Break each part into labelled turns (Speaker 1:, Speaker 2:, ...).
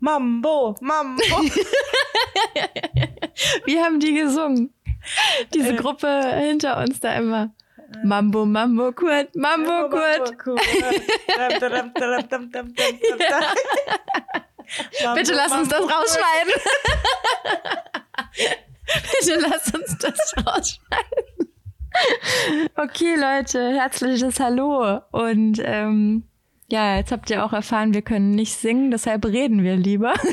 Speaker 1: Mambo, Mambo.
Speaker 2: Wie haben die gesungen? Diese
Speaker 1: Äh.
Speaker 2: Gruppe hinter uns da immer. Mambo, Mambo, Kurt, Mambo, Kurt. Bitte lass uns das rausschneiden. Bitte lass uns das rausschneiden. Okay, Leute, herzliches Hallo. Und ähm, ja, jetzt habt ihr auch erfahren, wir können nicht singen, deshalb reden wir lieber.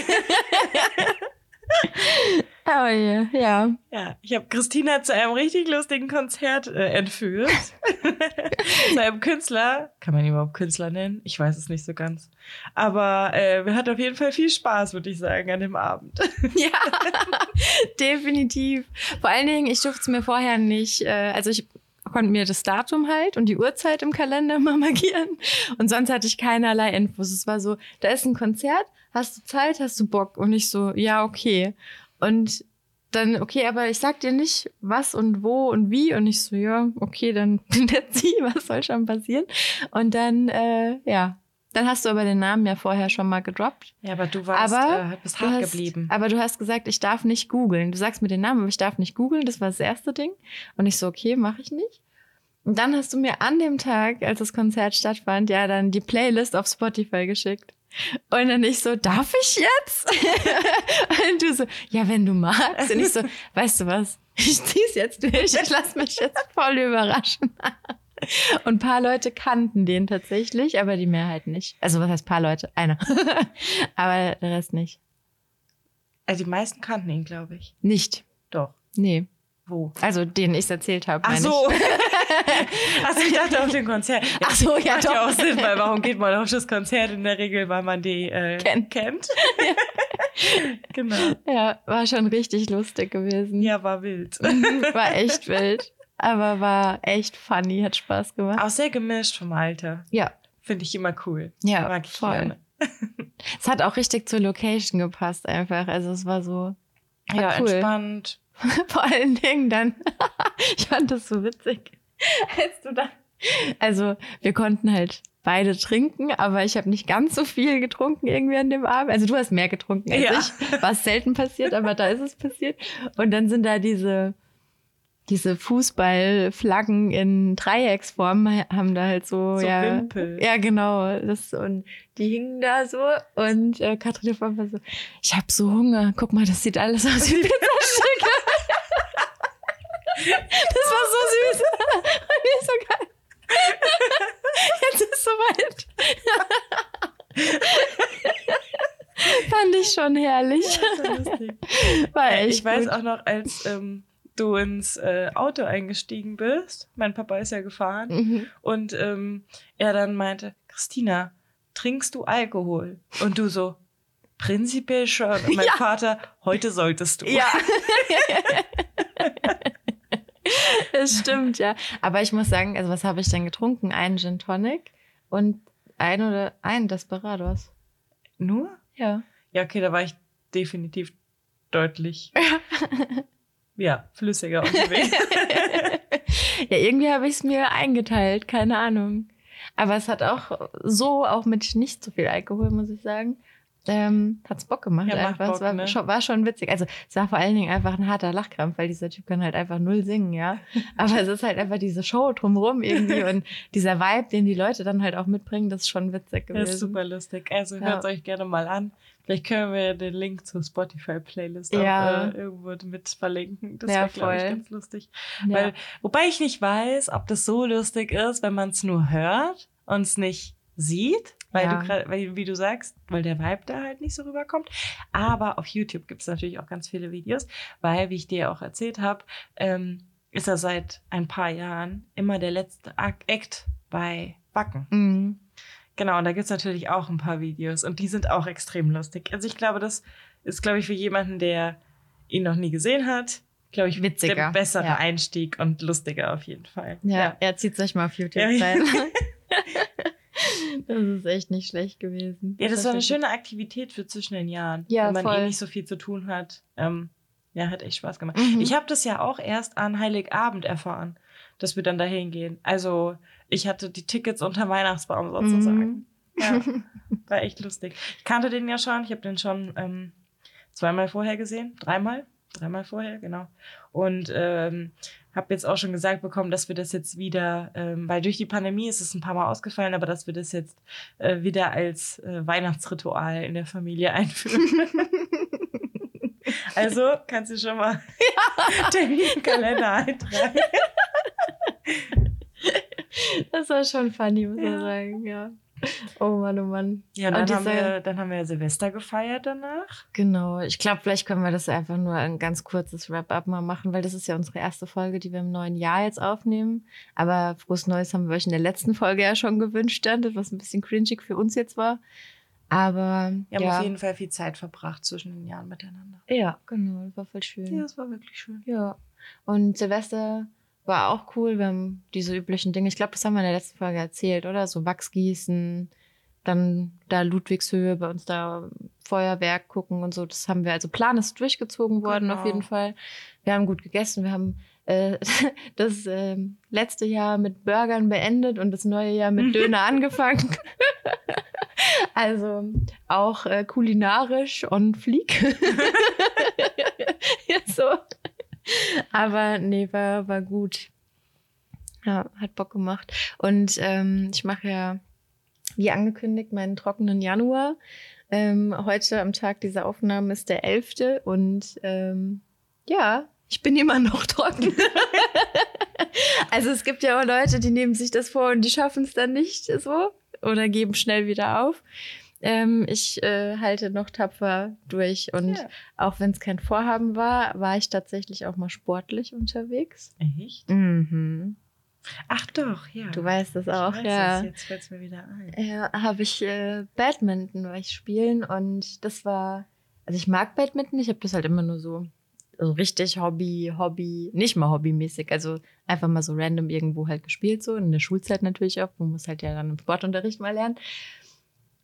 Speaker 2: oh je, ja.
Speaker 1: Ja, ich habe Christina zu einem richtig lustigen Konzert äh, entführt. zu einem Künstler. Kann man ihn überhaupt Künstler nennen? Ich weiß es nicht so ganz. Aber äh, wir hatten auf jeden Fall viel Spaß, würde ich sagen, an dem Abend.
Speaker 2: Ja, definitiv. Vor allen Dingen, ich durfte es mir vorher nicht, äh, also ich konnte mir das Datum halt und die Uhrzeit im Kalender mal markieren. Und sonst hatte ich keinerlei Infos. Es war so, da ist ein Konzert, hast du Zeit, hast du Bock? Und ich so, ja, okay. Und dann, okay, aber ich sag dir nicht, was und wo und wie. Und ich so, ja, okay, dann let's see, was soll schon passieren. Und dann, äh, ja, dann hast du aber den Namen ja vorher schon mal gedroppt.
Speaker 1: Ja, aber du warst,
Speaker 2: Aber
Speaker 1: äh, bist hart
Speaker 2: hast,
Speaker 1: geblieben.
Speaker 2: aber du hast gesagt, ich darf nicht googeln. Du sagst mir den Namen, aber ich darf nicht googeln. Das war das erste Ding. Und ich so, okay, mache ich nicht. Und dann hast du mir an dem Tag, als das Konzert stattfand, ja dann die Playlist auf Spotify geschickt. Und dann ich so, darf ich jetzt? Und du so, ja, wenn du magst. Und ich so, weißt du was? Ich zieh's jetzt durch. Ich lass mich jetzt voll überraschen. Und ein paar Leute kannten den tatsächlich, aber die Mehrheit nicht. Also was heißt paar Leute? Einer. aber der Rest nicht.
Speaker 1: Also die meisten kannten ihn, glaube ich.
Speaker 2: Nicht.
Speaker 1: Doch.
Speaker 2: Nee.
Speaker 1: Wo?
Speaker 2: Also den ich erzählt habe.
Speaker 1: Ach so. Achso, ich dachte auf dem Konzert.
Speaker 2: Ach so, ja,
Speaker 1: macht ja
Speaker 2: doch.
Speaker 1: auch Sinn, weil warum geht man auf das Konzert in der Regel, weil man die äh,
Speaker 2: Kennt.
Speaker 1: kennt. genau.
Speaker 2: Ich. Ja, war schon richtig lustig gewesen.
Speaker 1: Ja, war wild.
Speaker 2: War echt wild. Aber war echt funny, hat Spaß gemacht.
Speaker 1: Auch sehr gemischt vom Alter.
Speaker 2: Ja.
Speaker 1: Finde ich immer cool.
Speaker 2: Ja,
Speaker 1: Mag ich
Speaker 2: voll.
Speaker 1: gerne.
Speaker 2: Es hat auch richtig zur Location gepasst einfach. Also es war so war
Speaker 1: Ja,
Speaker 2: cool.
Speaker 1: entspannt.
Speaker 2: Vor allen Dingen dann. ich fand das so witzig. Als du dann. Also, wir konnten halt beide trinken, aber ich habe nicht ganz so viel getrunken irgendwie an dem Abend. Also du hast mehr getrunken als
Speaker 1: Ja.
Speaker 2: ich, was selten passiert, aber da ist es passiert. Und dann sind da diese diese Fußballflaggen in Dreiecksform haben da halt so,
Speaker 1: So
Speaker 2: ja,
Speaker 1: Wimpel.
Speaker 2: ja genau, das und die hingen da so und äh, Katrin war so, ich habe so Hunger, guck mal, das sieht alles aus wie Pizzastücke. Das war so süß und ich so geil. Jetzt ist soweit. Fand ich schon herrlich.
Speaker 1: So lustig.
Speaker 2: War
Speaker 1: Äh, ich weiß
Speaker 2: gut.
Speaker 1: auch noch, als ähm, du ins äh, Auto eingestiegen bist, mein Papa ist ja gefahren,
Speaker 2: Mhm.
Speaker 1: und ähm, er dann meinte, Christina, trinkst du Alkohol? Und du so, prinzipiell schon. Und mein
Speaker 2: Ja.
Speaker 1: Vater, heute solltest du.
Speaker 2: Ja. das stimmt, ja. Aber ich muss sagen, also was habe ich denn getrunken? Einen Gin Tonic und ein oder ein Desperados.
Speaker 1: Nur?
Speaker 2: Ja.
Speaker 1: Ja, okay, da war ich definitiv deutlich, ja, flüssiger unterwegs.
Speaker 2: Ja, irgendwie habe ich es mir eingeteilt, keine Ahnung. Aber es hat auch so, auch mit nicht so viel Alkohol, muss ich sagen, ähm, hat's Bock gemacht
Speaker 1: Ja,
Speaker 2: einfach. es
Speaker 1: Bock,
Speaker 2: war,
Speaker 1: ne?
Speaker 2: schon, war schon witzig. Also es war vor allen Dingen einfach ein harter Lachkrampf, weil dieser Typ kann halt einfach null singen, ja. Aber es ist halt einfach diese Show drumherum irgendwie und dieser Vibe, den die Leute dann halt auch mitbringen, das ist schon witzig gewesen.
Speaker 1: Das ist super lustig. Also
Speaker 2: Ja.
Speaker 1: hört euch gerne mal an. Vielleicht können wir den Link zur Spotify-Playlist
Speaker 2: Ja.
Speaker 1: auch äh, irgendwo mit verlinken. Das
Speaker 2: Ja,
Speaker 1: wäre, glaube ich, ganz lustig.
Speaker 2: Ja.
Speaker 1: Weil, wobei ich nicht weiß, ob das so lustig ist, wenn man es nur hört und es nicht sieht. Weil
Speaker 2: Ja.
Speaker 1: du gerade, weil, wie du sagst, weil der Vibe da halt nicht so rüberkommt. Aber auf YouTube gibt es natürlich auch ganz viele Videos, weil, wie ich dir auch erzählt habe, ähm, ist er seit ein paar Jahren immer der letzte Act bei Backen.
Speaker 2: Mhm.
Speaker 1: Genau, und da gibt's natürlich auch ein paar Videos und die sind auch extrem lustig. Also ich glaube, das ist, glaube ich, für jemanden, der ihn noch nie gesehen hat, glaube ich,
Speaker 2: Witziger,
Speaker 1: der bessere
Speaker 2: ja.
Speaker 1: Einstieg und lustiger auf jeden Fall.
Speaker 2: Ja, er zieht sich mal auf YouTube
Speaker 1: Ja.
Speaker 2: rein. das ist echt nicht schlecht gewesen.
Speaker 1: Ja, das war eine schöne Aktivität für zwischen den Jahren.
Speaker 2: Ja,
Speaker 1: wenn man
Speaker 2: voll.
Speaker 1: eh nicht so viel zu tun hat. Ähm, Ja, hat echt Spaß gemacht.
Speaker 2: Mhm.
Speaker 1: Ich habe das ja auch erst an Heiligabend erfahren, dass wir dann dahin gehen. Also ich hatte die Tickets unter Weihnachtsbaum sozusagen.
Speaker 2: Mhm.
Speaker 1: Ja, war echt lustig. Ich kannte den ja schon. Ich habe den schon ähm, zweimal vorher gesehen. Dreimal? Dreimal vorher, genau. Und ähm, habe jetzt auch schon gesagt bekommen, dass wir das jetzt wieder, ähm, weil durch die Pandemie ist es ein paar Mal ausgefallen, aber dass wir das jetzt äh, wieder als äh, Weihnachtsritual in der Familie einführen. also kannst du schon mal den Kalender eintragen.
Speaker 2: Das war schon funny, muss
Speaker 1: Ja.
Speaker 2: man sagen, ja. Oh Mann, oh Mann.
Speaker 1: Ja, dann haben,
Speaker 2: diese-
Speaker 1: wir, dann haben wir Silvester gefeiert danach.
Speaker 2: Genau. Ich glaube, vielleicht können wir das einfach nur ein ganz kurzes Wrap-up mal machen, weil das ist ja unsere erste Folge, die wir im neuen Jahr jetzt aufnehmen. Aber frohes Neues haben wir euch in der letzten Folge ja schon gewünscht, dann, was ein bisschen cringig für uns jetzt war. Aber
Speaker 1: Wir haben
Speaker 2: ja,
Speaker 1: auf jeden Fall viel Zeit verbracht zwischen den Jahren miteinander.
Speaker 2: ja, genau, das war voll schön.
Speaker 1: Ja, es war wirklich schön.
Speaker 2: Ja. Und Silvester war auch cool. Wir haben diese üblichen Dinge, ich glaube, das haben wir in der letzten Folge erzählt, oder? So Wachsgießen, dann da Ludwigshöhe, bei uns da Feuerwerk gucken und so. Das haben wir, also Plan ist durchgezogen worden auf
Speaker 1: Genau.
Speaker 2: jeden Fall. Wir haben gut gegessen, wir haben äh, das ähm, letzte Jahr mit Burgern beendet und das neue Jahr mit Döner angefangen. Also auch äh, kulinarisch on fleek. ja, so. Aber nee, war, war gut. Ja, hat Bock gemacht. Und ähm, ich mache ja, wie angekündigt, meinen trockenen Januar. Ähm, heute am Tag dieser Aufnahme ist der 11. Und ähm, ja, ich bin immer noch trocken. also es gibt ja auch Leute, die nehmen sich das vor und die schaffen es dann nicht so oder geben schnell wieder auf. Ähm, ich äh, halte noch tapfer durch und
Speaker 1: Ja.
Speaker 2: auch wenn es kein Vorhaben war, war ich tatsächlich auch mal sportlich unterwegs.
Speaker 1: Echt?
Speaker 2: Mhm.
Speaker 1: Ach doch, ja.
Speaker 2: Du weißt das
Speaker 1: Ich
Speaker 2: auch,
Speaker 1: weiß
Speaker 2: ja.
Speaker 1: Es, jetzt fällt es mir wieder ein.
Speaker 2: Ja, habe ich äh, Badminton war ich spielen und das war, also ich mag Badminton, ich habe das halt immer nur so, so richtig Hobby, Hobby, nicht mal hobbymäßig, also einfach mal so random irgendwo halt gespielt, so in der Schulzeit natürlich auch, man muss halt ja dann im Sportunterricht mal lernen.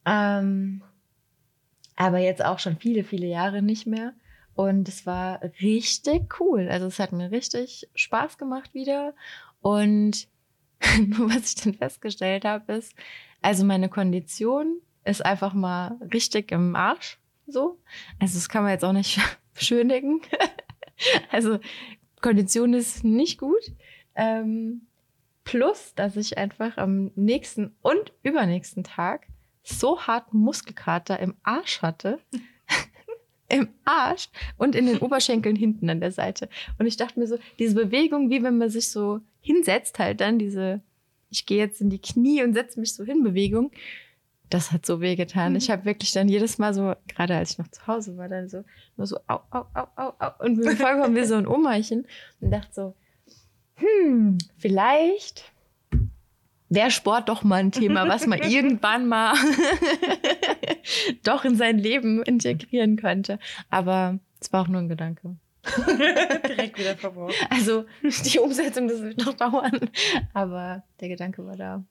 Speaker 2: Ähm, aber jetzt auch schon viele, viele Jahre nicht mehr. Und es war richtig cool. Also es hat mir richtig Spaß gemacht wieder. Und was ich dann festgestellt habe, ist, also meine Kondition ist einfach mal richtig im Arsch. So. Also das kann man jetzt auch nicht beschönigen. also Kondition ist nicht gut. Ähm, plus, dass ich einfach am nächsten und übernächsten Tag so hart Muskelkater im Arsch hatte. Im Arsch und in den Oberschenkeln hinten an der Seite. Und ich dachte mir so, diese Bewegung, wie wenn man sich so hinsetzt, halt dann diese, ich gehe jetzt in die Knie und setze mich so hin, Bewegung. Das hat so weh getan.
Speaker 1: Mhm.
Speaker 2: Ich habe wirklich dann jedes Mal so, gerade als ich noch zu Hause war, dann so, nur so, au, au, au, au, au. Und mir vollkommen wie so ein Omerchen. Und dachte so, hm, vielleicht wäre Sport doch mal ein Thema, was man irgendwann mal doch in sein Leben integrieren könnte. Aber es war auch nur ein Gedanke.
Speaker 1: Direkt wieder verworfen.
Speaker 2: Also die Umsetzung, das wird noch dauern. Aber der Gedanke war da.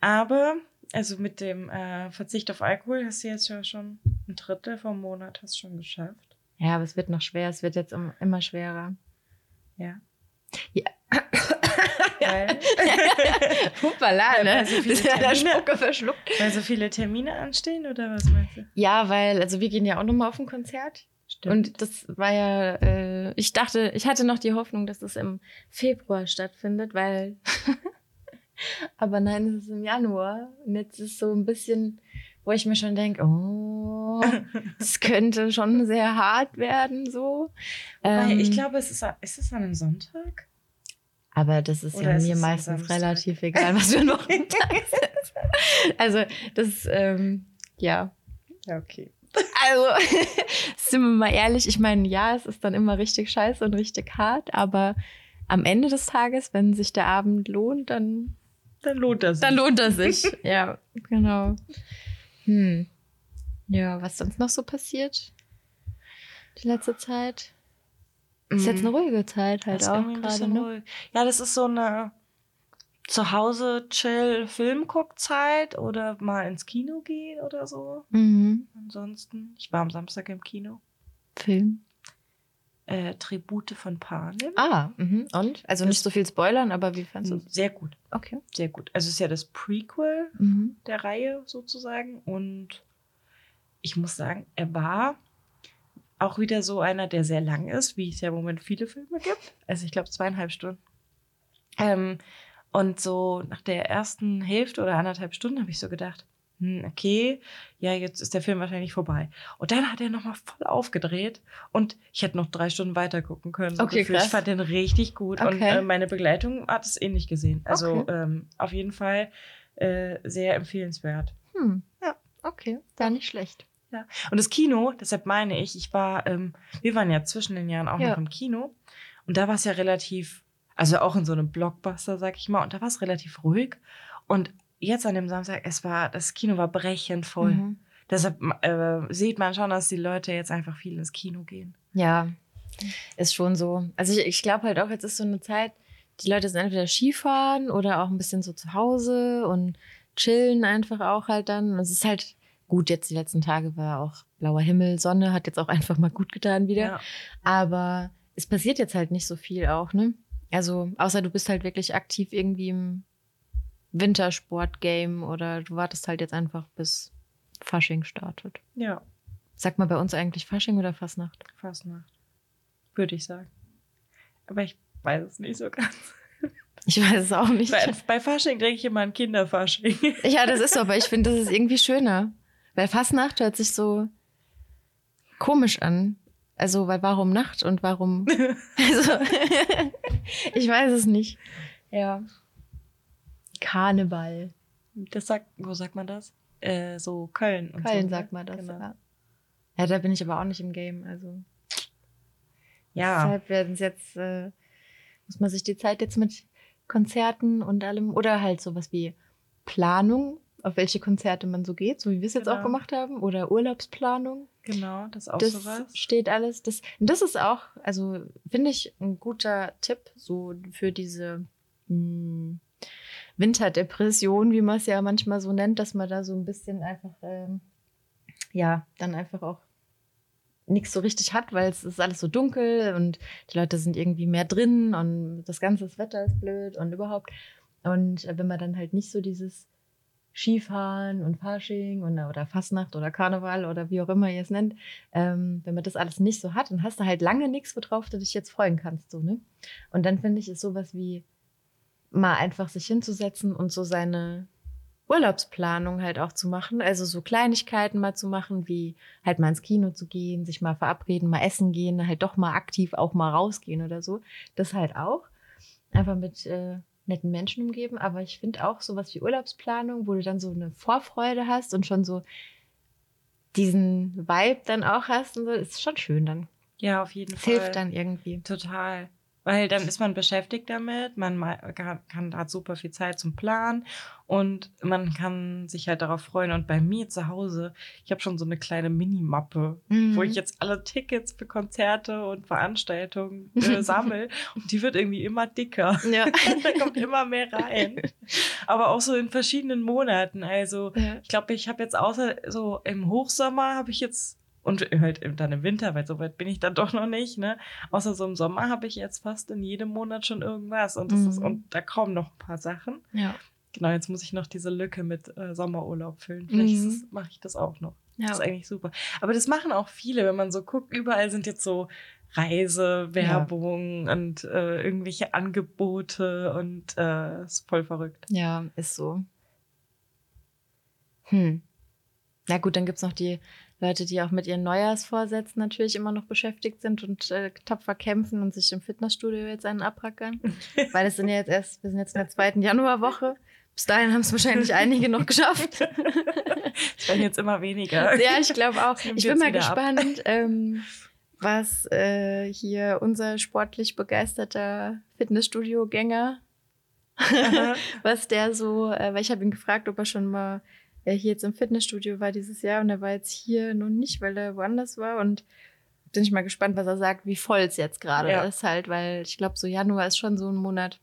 Speaker 1: Aber, also mit dem äh, Verzicht auf Alkohol hast du jetzt ja schon ein Drittel vom Monat hast schon geschafft.
Speaker 2: Ja, aber es wird noch schwer. Es wird jetzt im- immer schwerer.
Speaker 1: Ja.
Speaker 2: Ja.
Speaker 1: Weil,
Speaker 2: Hupala,
Speaker 1: Ja,
Speaker 2: ne?
Speaker 1: weil so viele Termine-
Speaker 2: verschluckt.
Speaker 1: weil so viele Termine anstehen oder was meinst du?
Speaker 2: Ja, weil, also wir gehen ja auch nochmal auf ein Konzert. Und das war ja, äh, ich dachte, ich hatte noch die Hoffnung, dass das im Februar stattfindet, weil. Aber nein, es ist im Januar. Und jetzt ist so ein bisschen, wo ich mir schon denke, oh, das könnte schon sehr hart werden, so.
Speaker 1: Wobei,
Speaker 2: Ähm,
Speaker 1: ich glaube, es ist, ist es an einem Sonntag?
Speaker 2: Aber das ist
Speaker 1: Oder
Speaker 2: ja
Speaker 1: ist
Speaker 2: mir meistens relativ egal, was für noch ein Tag ist. Also, das, ähm, ja.
Speaker 1: Ja, okay.
Speaker 2: Also, sind wir mal ehrlich, ich meine, ja, es ist dann immer richtig scheiße und richtig hart, aber am Ende des Tages, wenn sich der Abend lohnt, dann,
Speaker 1: Dann lohnt das.
Speaker 2: dann lohnt er sich. ja, genau. Hm. Ja, was sonst noch so passiert? Die letzte Zeit? Ist jetzt eine ruhige Zeit halt
Speaker 1: Das
Speaker 2: auch gerade, ne?
Speaker 1: Ja, das ist so eine Zuhause chill Filmguckzeit oder mal ins Kino gehen oder so.
Speaker 2: Mhm.
Speaker 1: Ansonsten, ich war am Samstag im Kino.
Speaker 2: Film.
Speaker 1: äh, Tribute von Panem.
Speaker 2: Ah, mhm. und? Also nicht so viel spoilern, aber wie fandest du es?
Speaker 1: Sehr gut,
Speaker 2: Okay.
Speaker 1: sehr gut. Also es ist ja das Prequel
Speaker 2: Mhm.
Speaker 1: der Reihe sozusagen. Und ich muss sagen, er war auch wieder so einer, der sehr lang ist, wie es ja im Moment viele Filme gibt. Also ich glaube zweieinhalb Stunden. Ähm, und so nach der ersten Hälfte oder anderthalb Stunden habe ich so gedacht, hm, okay, ja, jetzt ist der Film wahrscheinlich vorbei. Und dann hat er nochmal voll aufgedreht und ich hätte noch drei Stunden weiter gucken können. so
Speaker 2: Okay, krass.
Speaker 1: Ich fand den richtig gut und
Speaker 2: Okay.
Speaker 1: äh, meine Begleitung hat es ähnlich gesehen. Also
Speaker 2: Okay.
Speaker 1: ähm, auf jeden Fall äh, sehr empfehlenswert.
Speaker 2: Hm.
Speaker 1: Ja.
Speaker 2: Okay, gar nicht schlecht.
Speaker 1: Und das Kino, deshalb meine ich, ich war, ähm, wir waren ja zwischen den Jahren auch
Speaker 2: Ja.
Speaker 1: noch im Kino und da war es ja relativ, also auch in so einem Blockbuster, sag ich mal, und da war es relativ ruhig. Und jetzt an dem Samstag, es war, das Kino war brechend voll.
Speaker 2: Mhm.
Speaker 1: Deshalb äh, sieht man schon, dass die Leute jetzt einfach viel ins Kino gehen.
Speaker 2: Ja, ist schon so. Also ich, ich glaube halt auch, jetzt ist so eine Zeit, die Leute sind entweder Skifahren oder auch ein bisschen so zu Hause und chillen einfach auch halt dann. Es ist halt gut, jetzt die letzten Tage war auch blauer Himmel, Sonne, hat jetzt auch einfach mal gut getan wieder.
Speaker 1: Ja.
Speaker 2: Aber es passiert jetzt halt nicht so viel auch, ne? Also, außer du bist halt wirklich aktiv irgendwie im Wintersport-Game oder du wartest halt jetzt einfach, bis Fasching startet.
Speaker 1: ja,
Speaker 2: Sag mal bei uns eigentlich Fasching oder Fastnacht?
Speaker 1: Fastnacht. Würde ich sagen. Aber ich weiß es nicht so ganz.
Speaker 2: Ich weiß es auch nicht.
Speaker 1: Bei, bei Fasching denke ich immer an Kinderfasching.
Speaker 2: Ja, das ist so, aber ich finde, das ist irgendwie schöner. Weil Fastnacht hört sich so komisch an. Also, weil warum Nacht und warum. Also, ich weiß es nicht. Ja. Karneval.
Speaker 1: Das sagt, wo sagt man das? Äh, so Köln. Und
Speaker 2: Köln
Speaker 1: so,
Speaker 2: sagt
Speaker 1: ne?
Speaker 2: man das.
Speaker 1: Genau.
Speaker 2: Ja. ja, da bin ich aber auch nicht im Game. Also,
Speaker 1: Ja,
Speaker 2: deshalb werden es jetzt, äh, muss man sich die Zeit jetzt mit Konzerten und allem oder halt sowas wie Planung, auf welche Konzerte man so geht, so wie wir es jetzt auch
Speaker 1: Genau.
Speaker 2: gemacht haben, oder Urlaubsplanung.
Speaker 1: genau, das auch
Speaker 2: das
Speaker 1: sowas.
Speaker 2: steht alles. Das, und das ist auch, also finde ich ein guter Tipp so für diese mh, Winterdepression, wie man es ja manchmal so nennt, dass man da so ein bisschen einfach, ähm, ja, dann einfach auch nichts so richtig hat, weil es ist alles so dunkel und die Leute sind irgendwie mehr drin und das ganze Wetter ist blöd und überhaupt. Und wenn man dann halt nicht so dieses Skifahren und Fasching und, oder Fastnacht oder Karneval oder wie auch immer ihr es nennt, ähm, wenn man das alles nicht so hat, dann hast du halt lange nichts, worauf du dich jetzt freuen kannst. So, ne? Und dann finde ich, ist sowas wie mal einfach sich hinzusetzen und so seine Urlaubsplanung halt auch zu machen. Also so Kleinigkeiten mal zu machen, wie halt mal ins Kino zu gehen, sich mal verabreden, mal essen gehen, halt doch mal aktiv auch mal rausgehen oder so. Das halt auch. Einfach mit äh, netten Menschen umgeben. Aber ich finde auch sowas wie Urlaubsplanung, wo du dann so eine Vorfreude hast und schon so diesen Vibe dann auch hast und so, ist schon schön dann.
Speaker 1: Ja, auf jeden
Speaker 2: Es
Speaker 1: Fall.
Speaker 2: hilft dann irgendwie.
Speaker 1: Total. Weil dann ist man beschäftigt damit, man ma- kann, kann, hat super viel Zeit zum Planen und man kann sich halt darauf freuen. Und bei mir zu Hause, ich habe schon so eine kleine Minimappe,
Speaker 2: Mhm.
Speaker 1: wo ich jetzt alle Tickets für Konzerte und Veranstaltungen äh, sammle. Und die wird irgendwie immer dicker.
Speaker 2: Ja.
Speaker 1: da kommt immer mehr rein. Aber auch so in verschiedenen Monaten. Also
Speaker 2: ja.
Speaker 1: ich glaube, ich habe jetzt außer so im Hochsommer habe ich jetzt und halt dann im Winter, weil so weit bin ich dann doch noch nicht, ne? Außer so im Sommer habe ich jetzt fast in jedem Monat schon irgendwas und das
Speaker 2: Mhm.
Speaker 1: ist und da kommen noch ein paar Sachen.
Speaker 2: ja.
Speaker 1: Genau, jetzt muss ich noch diese Lücke mit äh, Sommerurlaub füllen. Vielleicht
Speaker 2: Mhm.
Speaker 1: es- mache ich das auch noch.
Speaker 2: Ja.
Speaker 1: Das ist eigentlich super. Aber das machen auch viele, wenn man so guckt, überall sind jetzt so Reisewerbung und äh, irgendwelche Angebote und äh, ist voll verrückt.
Speaker 2: Ja, ist so. Hm. Na gut, dann gibt's noch die Leute, die auch mit ihren Neujahrsvorsätzen natürlich immer noch beschäftigt sind und äh, tapfer kämpfen und sich im Fitnessstudio jetzt einen abrackern. Weil es sind ja jetzt erst, wir sind jetzt in der zweiten Januarwoche. Bis dahin haben es wahrscheinlich einige noch geschafft.
Speaker 1: Es werden jetzt immer weniger.
Speaker 2: ja, ich glaube auch. Ich bin mal gespannt, ähm, was äh, hier unser sportlich begeisterter Fitnessstudio-Gänger was der so, äh, weil ich habe ihn gefragt, ob er schon mal äh, hier jetzt im Fitnessstudio war dieses Jahr und er war jetzt hier nun nicht, weil er woanders war und bin ich mal gespannt, was er sagt, wie voll es jetzt gerade
Speaker 1: Ja.
Speaker 2: ist halt, weil ich glaube, so Januar ist schon so ein Monat,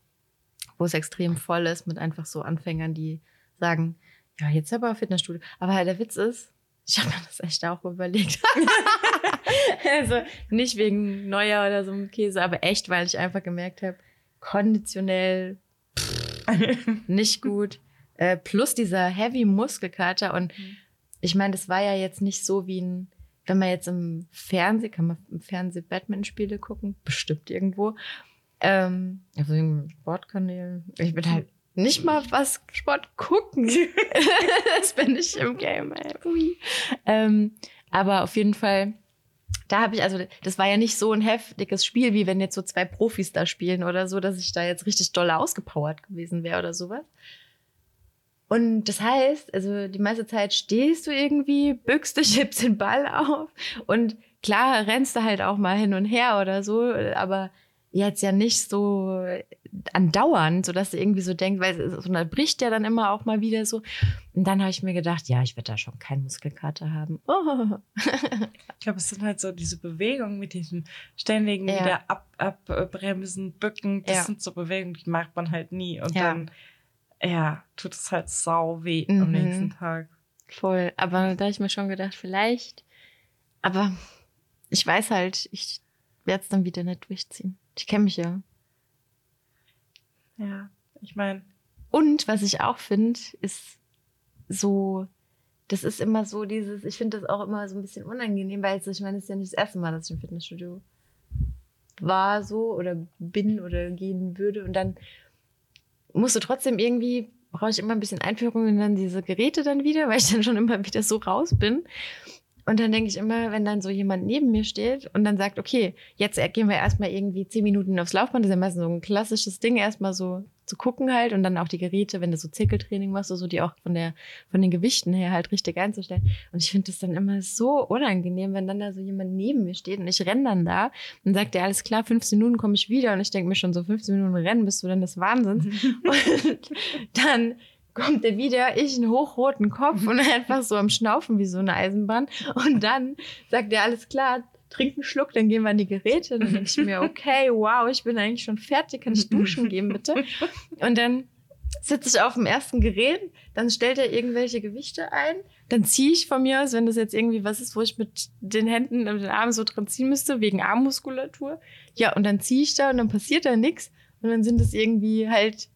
Speaker 2: wo es extrem voll ist mit einfach so Anfängern, die sagen, ja, jetzt aber Fitnessstudio. Aber halt der Witz ist, ich habe mir das echt auch überlegt. also nicht wegen Neuer oder so einem Käse, aber echt, weil ich einfach gemerkt habe, konditionell nicht gut. Äh, plus dieser heavy Muskelkater. Und
Speaker 1: Mhm.
Speaker 2: ich meine, das war ja jetzt nicht so wie ein, wenn man jetzt im Fernsehen, kann man im Fernsehen Batman-Spiele gucken? Bestimmt irgendwo. Ähm, irgendeinem Sportkanal. Ich bin halt nicht mal was Sport gucken. das bin ich im Game, ey. Ui. Ähm, aber auf jeden Fall, da habe ich, also das war ja nicht so ein heftiges Spiel, wie wenn jetzt so zwei Profis da spielen oder so, dass ich da jetzt richtig doll ausgepowert gewesen wäre oder sowas. Und das heißt, also die meiste Zeit stehst du irgendwie, bückst dich, hebst den Ball auf und klar rennst du halt auch mal hin und her oder so, aber jetzt ja nicht so andauernd, so dass du irgendwie so denkst, weil es bricht ja dann immer auch mal wieder so. Und dann habe ich mir gedacht, ja, ich werde da schon keinen Muskelkater haben. Oh.
Speaker 1: Ich glaube, es sind halt so diese Bewegungen mit diesem ständigen
Speaker 2: Ja.
Speaker 1: wieder ab, abbremsen, bücken. Das
Speaker 2: Ja.
Speaker 1: sind so Bewegungen, die macht man halt nie. Und
Speaker 2: Ja.
Speaker 1: dann, ja, tut es halt sau weh am
Speaker 2: Mhm.
Speaker 1: nächsten Tag.
Speaker 2: Voll. Aber da habe ich mir schon gedacht, vielleicht. Aber ich weiß halt, ich werde es dann wieder nicht durchziehen. Ich kenne mich ja.
Speaker 1: Ja, ich meine,
Speaker 2: Und was ich auch finde, ist so, das ist immer so dieses, ich finde das auch immer so ein bisschen unangenehm, weil ich meine, es ist ja nicht das erste Mal, dass ich im Fitnessstudio war so oder bin oder gehen würde. Und dann musst du trotzdem irgendwie, brauche ich immer ein bisschen Einführung in dann diese Geräte dann wieder, weil ich dann schon immer wieder so raus bin. Und dann denke ich immer, wenn dann so jemand neben mir steht und dann sagt, okay, jetzt gehen wir erstmal irgendwie zehn Minuten aufs Laufband, das ist ja meistens so ein klassisches Ding, erstmal so zu gucken halt und dann auch die Geräte, wenn du so Zirkeltraining machst, so die auch von der, von den Gewichten her halt richtig einzustellen. Und ich finde das dann immer so unangenehm, wenn dann da so jemand neben mir steht und ich renne dann da und sagt, ja, alles klar, 15 Minuten komme ich wieder und ich denke mir schon so 15 Minuten rennen, bist du denn des Wahnsinns? Und dann kommt er wieder, ich einen hochroten Kopf und einfach so am Schnaufen wie so eine Eisenbahn. Und dann sagt er, alles klar, trink einen Schluck, dann gehen wir an die Geräte. Und dann denke ich mir, okay, wow, ich bin eigentlich schon fertig, kann ich duschen gehen, bitte? Und dann sitze ich auf dem ersten Gerät, dann stellt er irgendwelche Gewichte ein, dann ziehe ich von mir aus, wenn das jetzt irgendwie was ist, wo ich mit den Händen und den Armen so dran ziehen müsste, wegen Armmuskulatur. Ja, und dann ziehe ich da und dann passiert da nichts. Und dann sind es irgendwie halt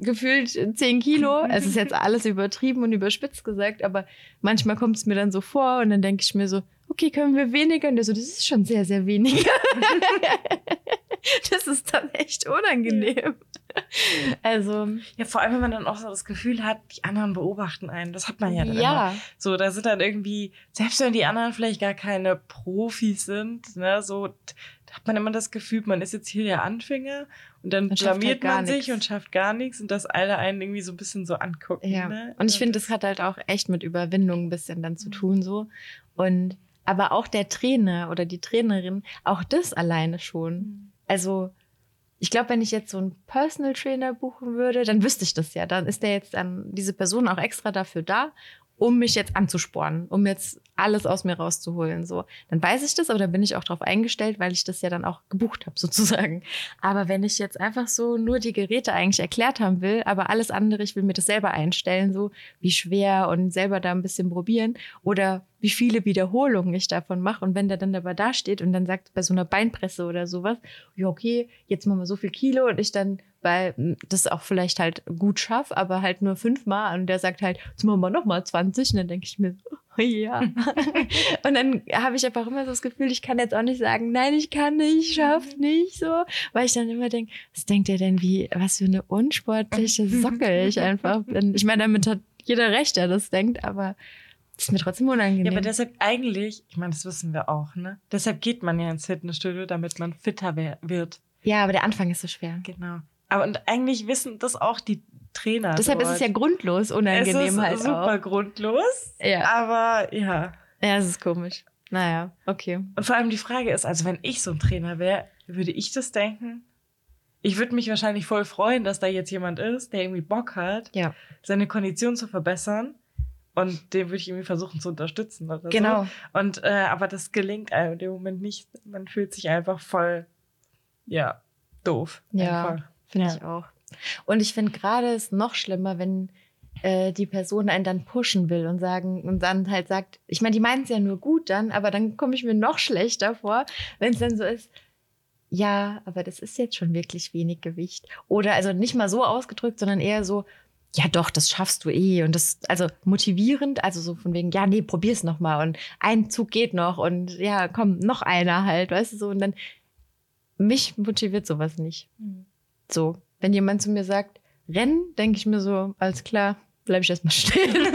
Speaker 2: gefühlt 10 Kilo. Es ist jetzt alles übertrieben und überspitzt gesagt, aber manchmal kommt es mir dann so vor und dann denke ich mir so, okay, können wir weniger? Und der so, das ist schon sehr, sehr wenig. das ist dann echt unangenehm. Also,
Speaker 1: ja, vor allem, wenn man dann auch so das Gefühl hat, die anderen beobachten einen. Das hat man ja dann immer.
Speaker 2: ja,
Speaker 1: So, da sind dann irgendwie, selbst wenn die anderen vielleicht gar keine Profis sind, ne, so, hat man immer das Gefühl, man ist jetzt hier der Anfänger und dann
Speaker 2: Man schafft
Speaker 1: blamiert
Speaker 2: halt
Speaker 1: man sich
Speaker 2: nix.
Speaker 1: und schafft gar nichts und dass alle einen irgendwie so ein bisschen so angucken.
Speaker 2: ja.
Speaker 1: Ne?
Speaker 2: Und ich finde, das hat halt auch echt mit Überwindung ein bisschen dann zu tun, so. Und, aber auch der Trainer oder die Trainerin, auch das alleine schon. Also, ich glaube, wenn ich jetzt so einen Personal Trainer buchen würde, dann wüsste ich das ja. Dann ist der jetzt dann, diese Person auch extra dafür da, um mich jetzt anzuspornen, um jetzt alles aus mir rauszuholen. So, dann weiß ich das, aber dann bin ich auch darauf eingestellt, weil ich das ja dann auch gebucht habe, sozusagen. Aber wenn ich jetzt einfach so nur die Geräte eigentlich erklärt haben will, aber alles andere, ich will mir das selber einstellen, so wie schwer und selber da ein bisschen probieren oder wie viele Wiederholungen ich davon mache. Und wenn der dann aber da steht und dann sagt bei so einer Beinpresse oder sowas, ja, okay, jetzt machen wir so viel Kilo und ich dann weil das auch vielleicht halt gut schaffe, aber halt nur fünfmal und der sagt halt, jetzt machen wir nochmal 20 und dann denke ich mir, oh, ja. und dann habe ich einfach immer so das Gefühl, ich kann jetzt auch nicht sagen, nein, ich kann nicht, ich schaff nicht so, weil ich dann immer denke, was denkt ihr denn, wie, was für eine unsportliche Socke ich einfach bin. Ich meine, damit hat jeder recht, der das denkt, aber das ist mir trotzdem unangenehm.
Speaker 1: Ja, aber deshalb eigentlich, ich meine, das wissen wir auch, ne? Deshalb geht man ja ins Fitnessstudio, damit man fitter wird.
Speaker 2: ja, aber der Anfang ist so schwer.
Speaker 1: Genau. Aber und eigentlich wissen das auch die Trainer.
Speaker 2: Deshalb ist
Speaker 1: dort.
Speaker 2: es ja grundlos
Speaker 1: es
Speaker 2: unangenehm
Speaker 1: ist
Speaker 2: halt
Speaker 1: super
Speaker 2: auch.
Speaker 1: grundlos.
Speaker 2: Ja.
Speaker 1: Aber ja.
Speaker 2: ja, es ist komisch. Naja, okay.
Speaker 1: Und vor allem die Frage ist, also wenn ich so ein Trainer wäre, würde ich das denken? Ich würde mich wahrscheinlich voll freuen, dass da jetzt jemand ist, der irgendwie Bock hat,
Speaker 2: Ja,
Speaker 1: seine Kondition zu verbessern. Und den würde ich irgendwie versuchen zu unterstützen oder
Speaker 2: genau.
Speaker 1: so. Und äh, aber das gelingt einem in dem Moment nicht. Man fühlt sich einfach voll, ja, doof.
Speaker 2: Ja.
Speaker 1: Einfach.
Speaker 2: Finde
Speaker 1: Ja.
Speaker 2: ich auch. Und ich finde gerade es noch schlimmer, wenn, äh, die Person einen dann pushen will und sagen und dann halt sagt, ich meine, die meinen es ja nur gut dann, aber dann komme ich mir noch schlechter vor, wenn es dann so ist, ja, aber das ist jetzt schon wirklich wenig Gewicht. Oder also nicht mal so ausgedrückt, sondern eher so, ja doch, das schaffst du eh. Und das, also motivierend, also so von wegen, ja, nee, probier's noch mal und ein Zug geht noch und ja, komm, noch einer halt, weißt du so. Und dann, mich motiviert sowas nicht.
Speaker 1: Mhm.
Speaker 2: So, wenn jemand zu mir sagt, rennen, denke ich mir so, alles klar, bleib ich erstmal stehen.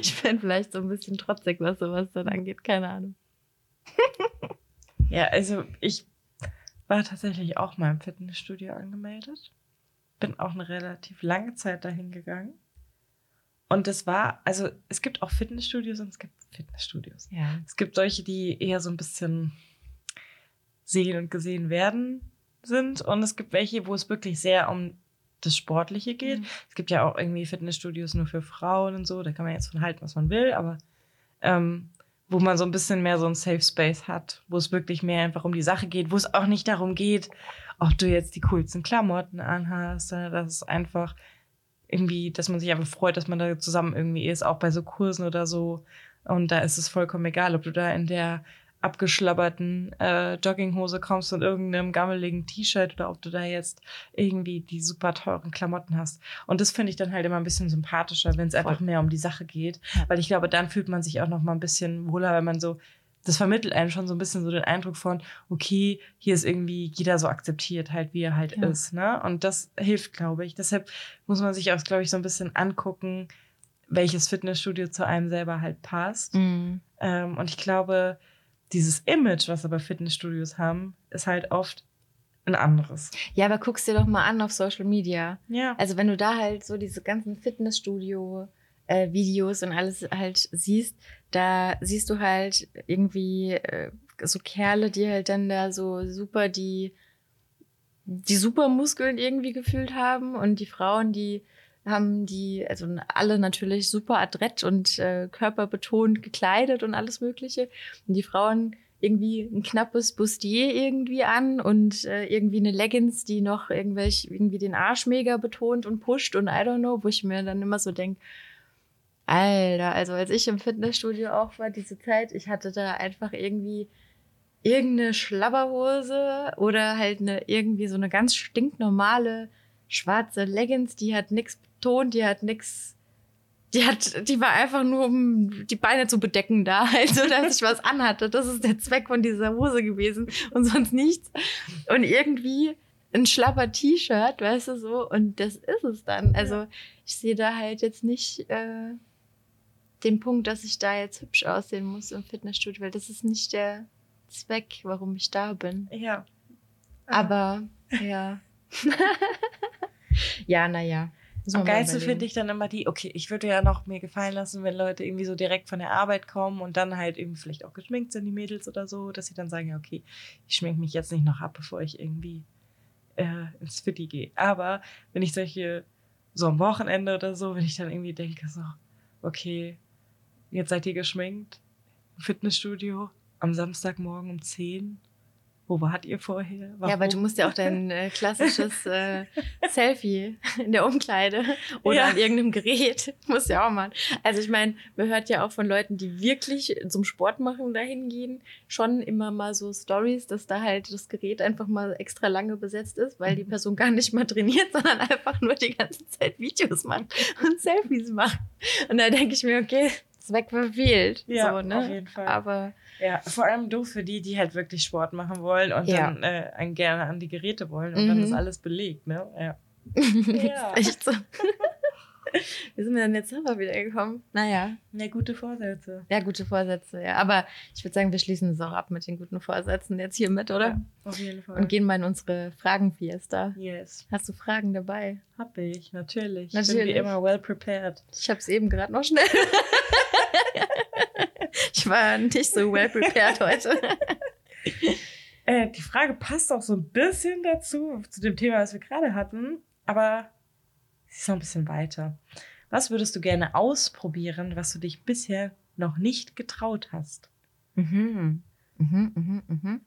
Speaker 2: ich bin vielleicht so ein bisschen trotzig, was sowas dann angeht, keine Ahnung.
Speaker 1: Ja, also ich war tatsächlich auch mal im Fitnessstudio angemeldet. Bin auch eine relativ lange Zeit dahin gegangen. Und das war, also es gibt auch Fitnessstudios und es gibt Fitnessstudios.
Speaker 2: Ja.
Speaker 1: Es gibt solche, die eher so ein bisschen sehen und gesehen werden sind. Und es gibt welche, wo es wirklich sehr um das Sportliche geht.
Speaker 2: Mhm.
Speaker 1: Es gibt ja auch irgendwie Fitnessstudios nur für Frauen und so. Da kann man jetzt von halten, was man will. Aber ähm, wo man so ein bisschen mehr so ein Safe Space hat, wo es wirklich mehr einfach um die Sache geht, wo es auch nicht darum geht, ob du jetzt die coolsten Klamotten anhast, dass es einfach irgendwie, dass man sich einfach freut, dass man da zusammen irgendwie ist, auch bei so Kursen oder so. Und da ist es vollkommen egal, ob du da in der abgeschlabberten äh, Jogginghose kommst und irgendeinem gammeligen T-Shirt oder ob du da jetzt irgendwie die super teuren Klamotten hast. Und das finde ich dann halt immer ein bisschen sympathischer, wenn es einfach mehr um die Sache geht. Weil ich glaube, dann fühlt man sich auch noch mal ein bisschen wohler, wenn man so, das vermittelt einem schon so ein bisschen so den Eindruck von, okay, hier ist irgendwie jeder so akzeptiert, halt wie er halt
Speaker 2: Ja.
Speaker 1: ist. Ne? Und das hilft, glaube ich. Deshalb muss man sich auch, glaube ich, so ein bisschen angucken, welches Fitnessstudio zu einem selber halt passt.
Speaker 2: Mhm.
Speaker 1: Ähm, und ich glaube, dieses Image, was aber Fitnessstudios haben, ist halt oft ein anderes.
Speaker 2: Ja, aber guck's dir doch mal an auf Social Media.
Speaker 1: Ja.
Speaker 2: Also wenn du da halt so diese ganzen Fitnessstudio-Videos und alles halt siehst, da siehst du halt irgendwie äh, so Kerle, die halt dann da so super die, die Supermuskeln irgendwie gefühlt haben und die Frauen, die haben die, also alle natürlich super adrett und äh, körperbetont gekleidet und alles Mögliche. Und die Frauen irgendwie ein knappes Bustier irgendwie an und äh, irgendwie eine Leggings, die noch irgendwelch, irgendwie den Arsch mega betont und pusht und I don't know, wo ich mir dann immer so denke, Alter, also als ich im Fitnessstudio auch war, diese Zeit, ich hatte da einfach irgendwie irgendeine Schlabberhose oder halt eine irgendwie so eine ganz stinknormale schwarze Leggings, die hat nix betont, die hat nix, die hat, die war einfach nur um die Beine zu bedecken da, also dass ich was anhatte. Das ist der Zweck von dieser Hose gewesen und sonst nichts. Und irgendwie ein schlapper T-Shirt, weißt du so, und das ist es dann. Also ich sehe da halt jetzt nicht äh, den Punkt, dass ich da jetzt hübsch aussehen muss im Fitnessstudio, weil das ist nicht der Zweck, warum ich da bin.
Speaker 1: Ja.
Speaker 2: Aber ja. ja, naja.
Speaker 1: Am geilsten finde ich dann immer die, okay, ich würde ja noch mir gefallen lassen, wenn Leute irgendwie so direkt von der Arbeit kommen und dann halt irgendwie vielleicht auch geschminkt sind, die Mädels oder so, dass sie dann sagen, ja, okay, ich schminke mich jetzt nicht noch ab, bevor ich irgendwie äh, ins Fitti gehe. Aber wenn ich solche, so am Wochenende oder so, wenn ich dann irgendwie denke, so, okay, jetzt seid ihr geschminkt, im Fitnessstudio, am Samstagmorgen um 10 wo wart ihr vorher?
Speaker 2: Ja, weil du musst ja auch dein äh, klassisches äh, Selfie in der Umkleide oder
Speaker 1: Ja.
Speaker 2: an irgendeinem Gerät, musst ja auch machen. Also ich meine, man hört ja auch von Leuten, die wirklich zum Sport machen dahin gehen, schon immer mal so Stories, dass da halt das Gerät einfach mal extra lange besetzt ist, weil die Person gar nicht mal trainiert, sondern einfach nur die ganze Zeit Videos macht und Selfies macht. Und da denke ich mir, okay, Zweck verfehlt.
Speaker 1: Ja,
Speaker 2: so, ne?
Speaker 1: auf jeden Fall.
Speaker 2: Aber
Speaker 1: Ja, vor allem doof für die, die halt wirklich Sport machen wollen und
Speaker 2: Ja.
Speaker 1: dann äh, einen gerne an die Geräte wollen und dann
Speaker 2: Mhm.
Speaker 1: ist alles belegt, ne? Ja. Ja.
Speaker 2: echt so. Wie sind wir denn jetzt selber wieder gekommen? Naja,
Speaker 1: Ne, gute Vorsätze.
Speaker 2: ja, gute Vorsätze, ja. Aber ich würde sagen, wir schließen es auch ab mit den guten Vorsätzen jetzt hiermit, oder?
Speaker 1: Ja, auf jeden Fall.
Speaker 2: Und gehen mal in unsere Fragen-Fiesta.
Speaker 1: Yes,
Speaker 2: Hast du Fragen dabei?
Speaker 1: hab ich, natürlich. Ich bin wie
Speaker 2: Natürlich.
Speaker 1: immer well prepared.
Speaker 2: Ich habe es eben gerade noch schnell. ich war nicht so well prepared heute.
Speaker 1: Äh, die Frage passt auch so ein bisschen dazu, zu dem Thema, was wir gerade hatten, aber sie ist noch ein bisschen weiter. Was würdest du gerne ausprobieren, was du dich bisher noch nicht getraut hast?
Speaker 2: Mhm. Mhm, mhm, mhm.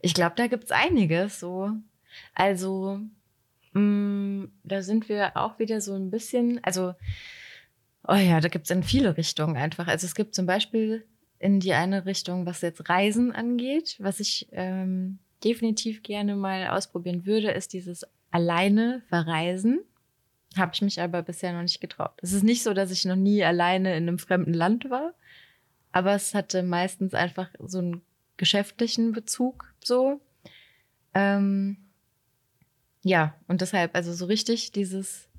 Speaker 2: Ich glaube, da gibt's einiges so. Also, Mm, da sind wir auch wieder so ein bisschen, also, oh ja, da gibt es in viele Richtungen einfach. Also es gibt zum Beispiel in die eine Richtung, was jetzt Reisen angeht, was ich ähm, definitiv gerne mal ausprobieren würde, ist dieses alleine verreisen. Habe ich mich aber bisher noch nicht getraut. Es ist nicht so, dass ich noch nie alleine in einem fremden Land war, aber es hatte meistens einfach so einen geschäftlichen Bezug so. Ähm, ja, und deshalb, also so richtig dieses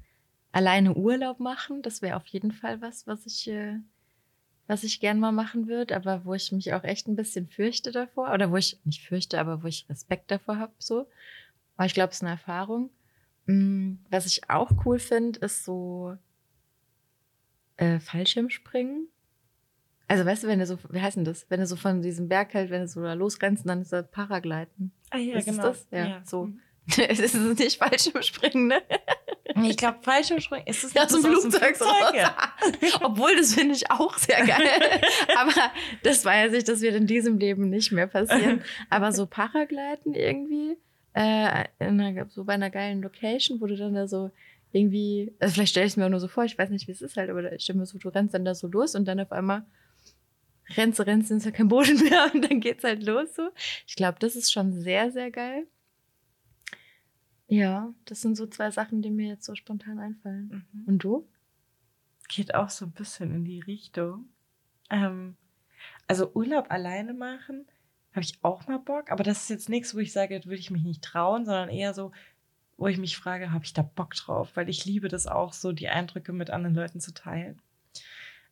Speaker 2: alleine Urlaub machen, das wäre auf jeden Fall was, was ich, äh, was ich gern mal machen würde, aber wo ich mich auch echt ein bisschen fürchte davor. Oder wo ich nicht fürchte, aber wo ich Respekt davor habe, so. Aber ich glaube, es ist eine Erfahrung. Mm, was ich auch cool finde, ist so äh, Fallschirmspringen. Also weißt du, wenn du so, wie heißt denn das? Wenn du so von diesem Berg halt, wenn du so da losrennst, dann ist das Paragleiten.
Speaker 1: Ah ja,
Speaker 2: ist
Speaker 1: genau.
Speaker 2: das? Ja,
Speaker 1: Ja.
Speaker 2: so.
Speaker 1: Mhm.
Speaker 2: es ist nicht Fallschirmspringen, ne?
Speaker 1: Ich glaube, Fallschirmspringen ist es
Speaker 2: Ja, zum Flugzeug
Speaker 1: Flugzeug? Ja.
Speaker 2: Obwohl, das finde ich auch sehr geil. Aber das weiß ich, das wird in diesem Leben nicht mehr passieren. Aber so Paragleiten irgendwie, äh, in einer, so bei einer geilen Location, wo du dann da so irgendwie, also vielleicht stelle ich es mir auch nur so vor, ich weiß nicht, wie es ist halt, aber ich stelle mir so, du rennst dann da so los und dann auf einmal rennst du, rennst, ist ja kein Boden mehr und dann geht's halt los so. Ich glaube, das ist schon sehr, sehr geil. Ja, das sind so zwei Sachen, die mir jetzt so spontan einfallen.
Speaker 1: Mhm.
Speaker 2: Und du?
Speaker 1: Geht auch so ein bisschen in die Richtung. Ähm, also Urlaub alleine machen, habe ich auch mal Bock, aber das ist jetzt nichts, wo ich sage, das würde ich mich nicht trauen, sondern eher so, wo ich mich frage, habe ich da Bock drauf? Weil ich liebe das auch so, die Eindrücke mit anderen Leuten zu teilen.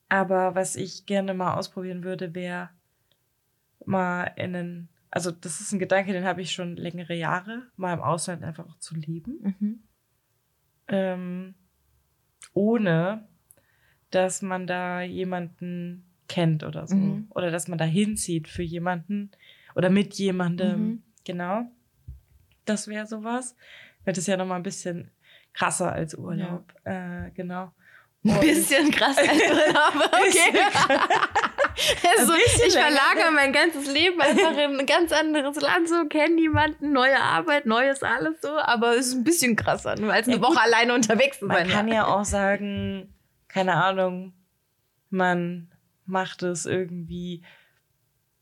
Speaker 1: Aber was ich gerne mal ausprobieren würde, wäre mal in einen, also das ist ein Gedanke, den habe ich schon längere Jahre, mal im Ausland einfach auch zu leben.
Speaker 2: Mhm.
Speaker 1: ähm, ohne dass man da jemanden kennt oder so.
Speaker 2: Mhm.
Speaker 1: Oder dass man da hinzieht für jemanden oder mit jemandem.
Speaker 2: Mhm.
Speaker 1: Genau. Das wäre sowas. Weil das ja nochmal ein bisschen krasser als Urlaub. Äh, genau.
Speaker 2: Ein bisschen krass als Urlaub, okay. also, ich verlagere mein ganzes Leben einfach in ein ganz anderes Land, so kenne niemanden, neue Arbeit, neues alles so, aber es ist ein bisschen krasser, nur als eine
Speaker 1: Ja, gut.
Speaker 2: Woche alleine unterwegs zu
Speaker 1: Man
Speaker 2: sein.
Speaker 1: kann ja auch sagen, keine Ahnung, man macht es irgendwie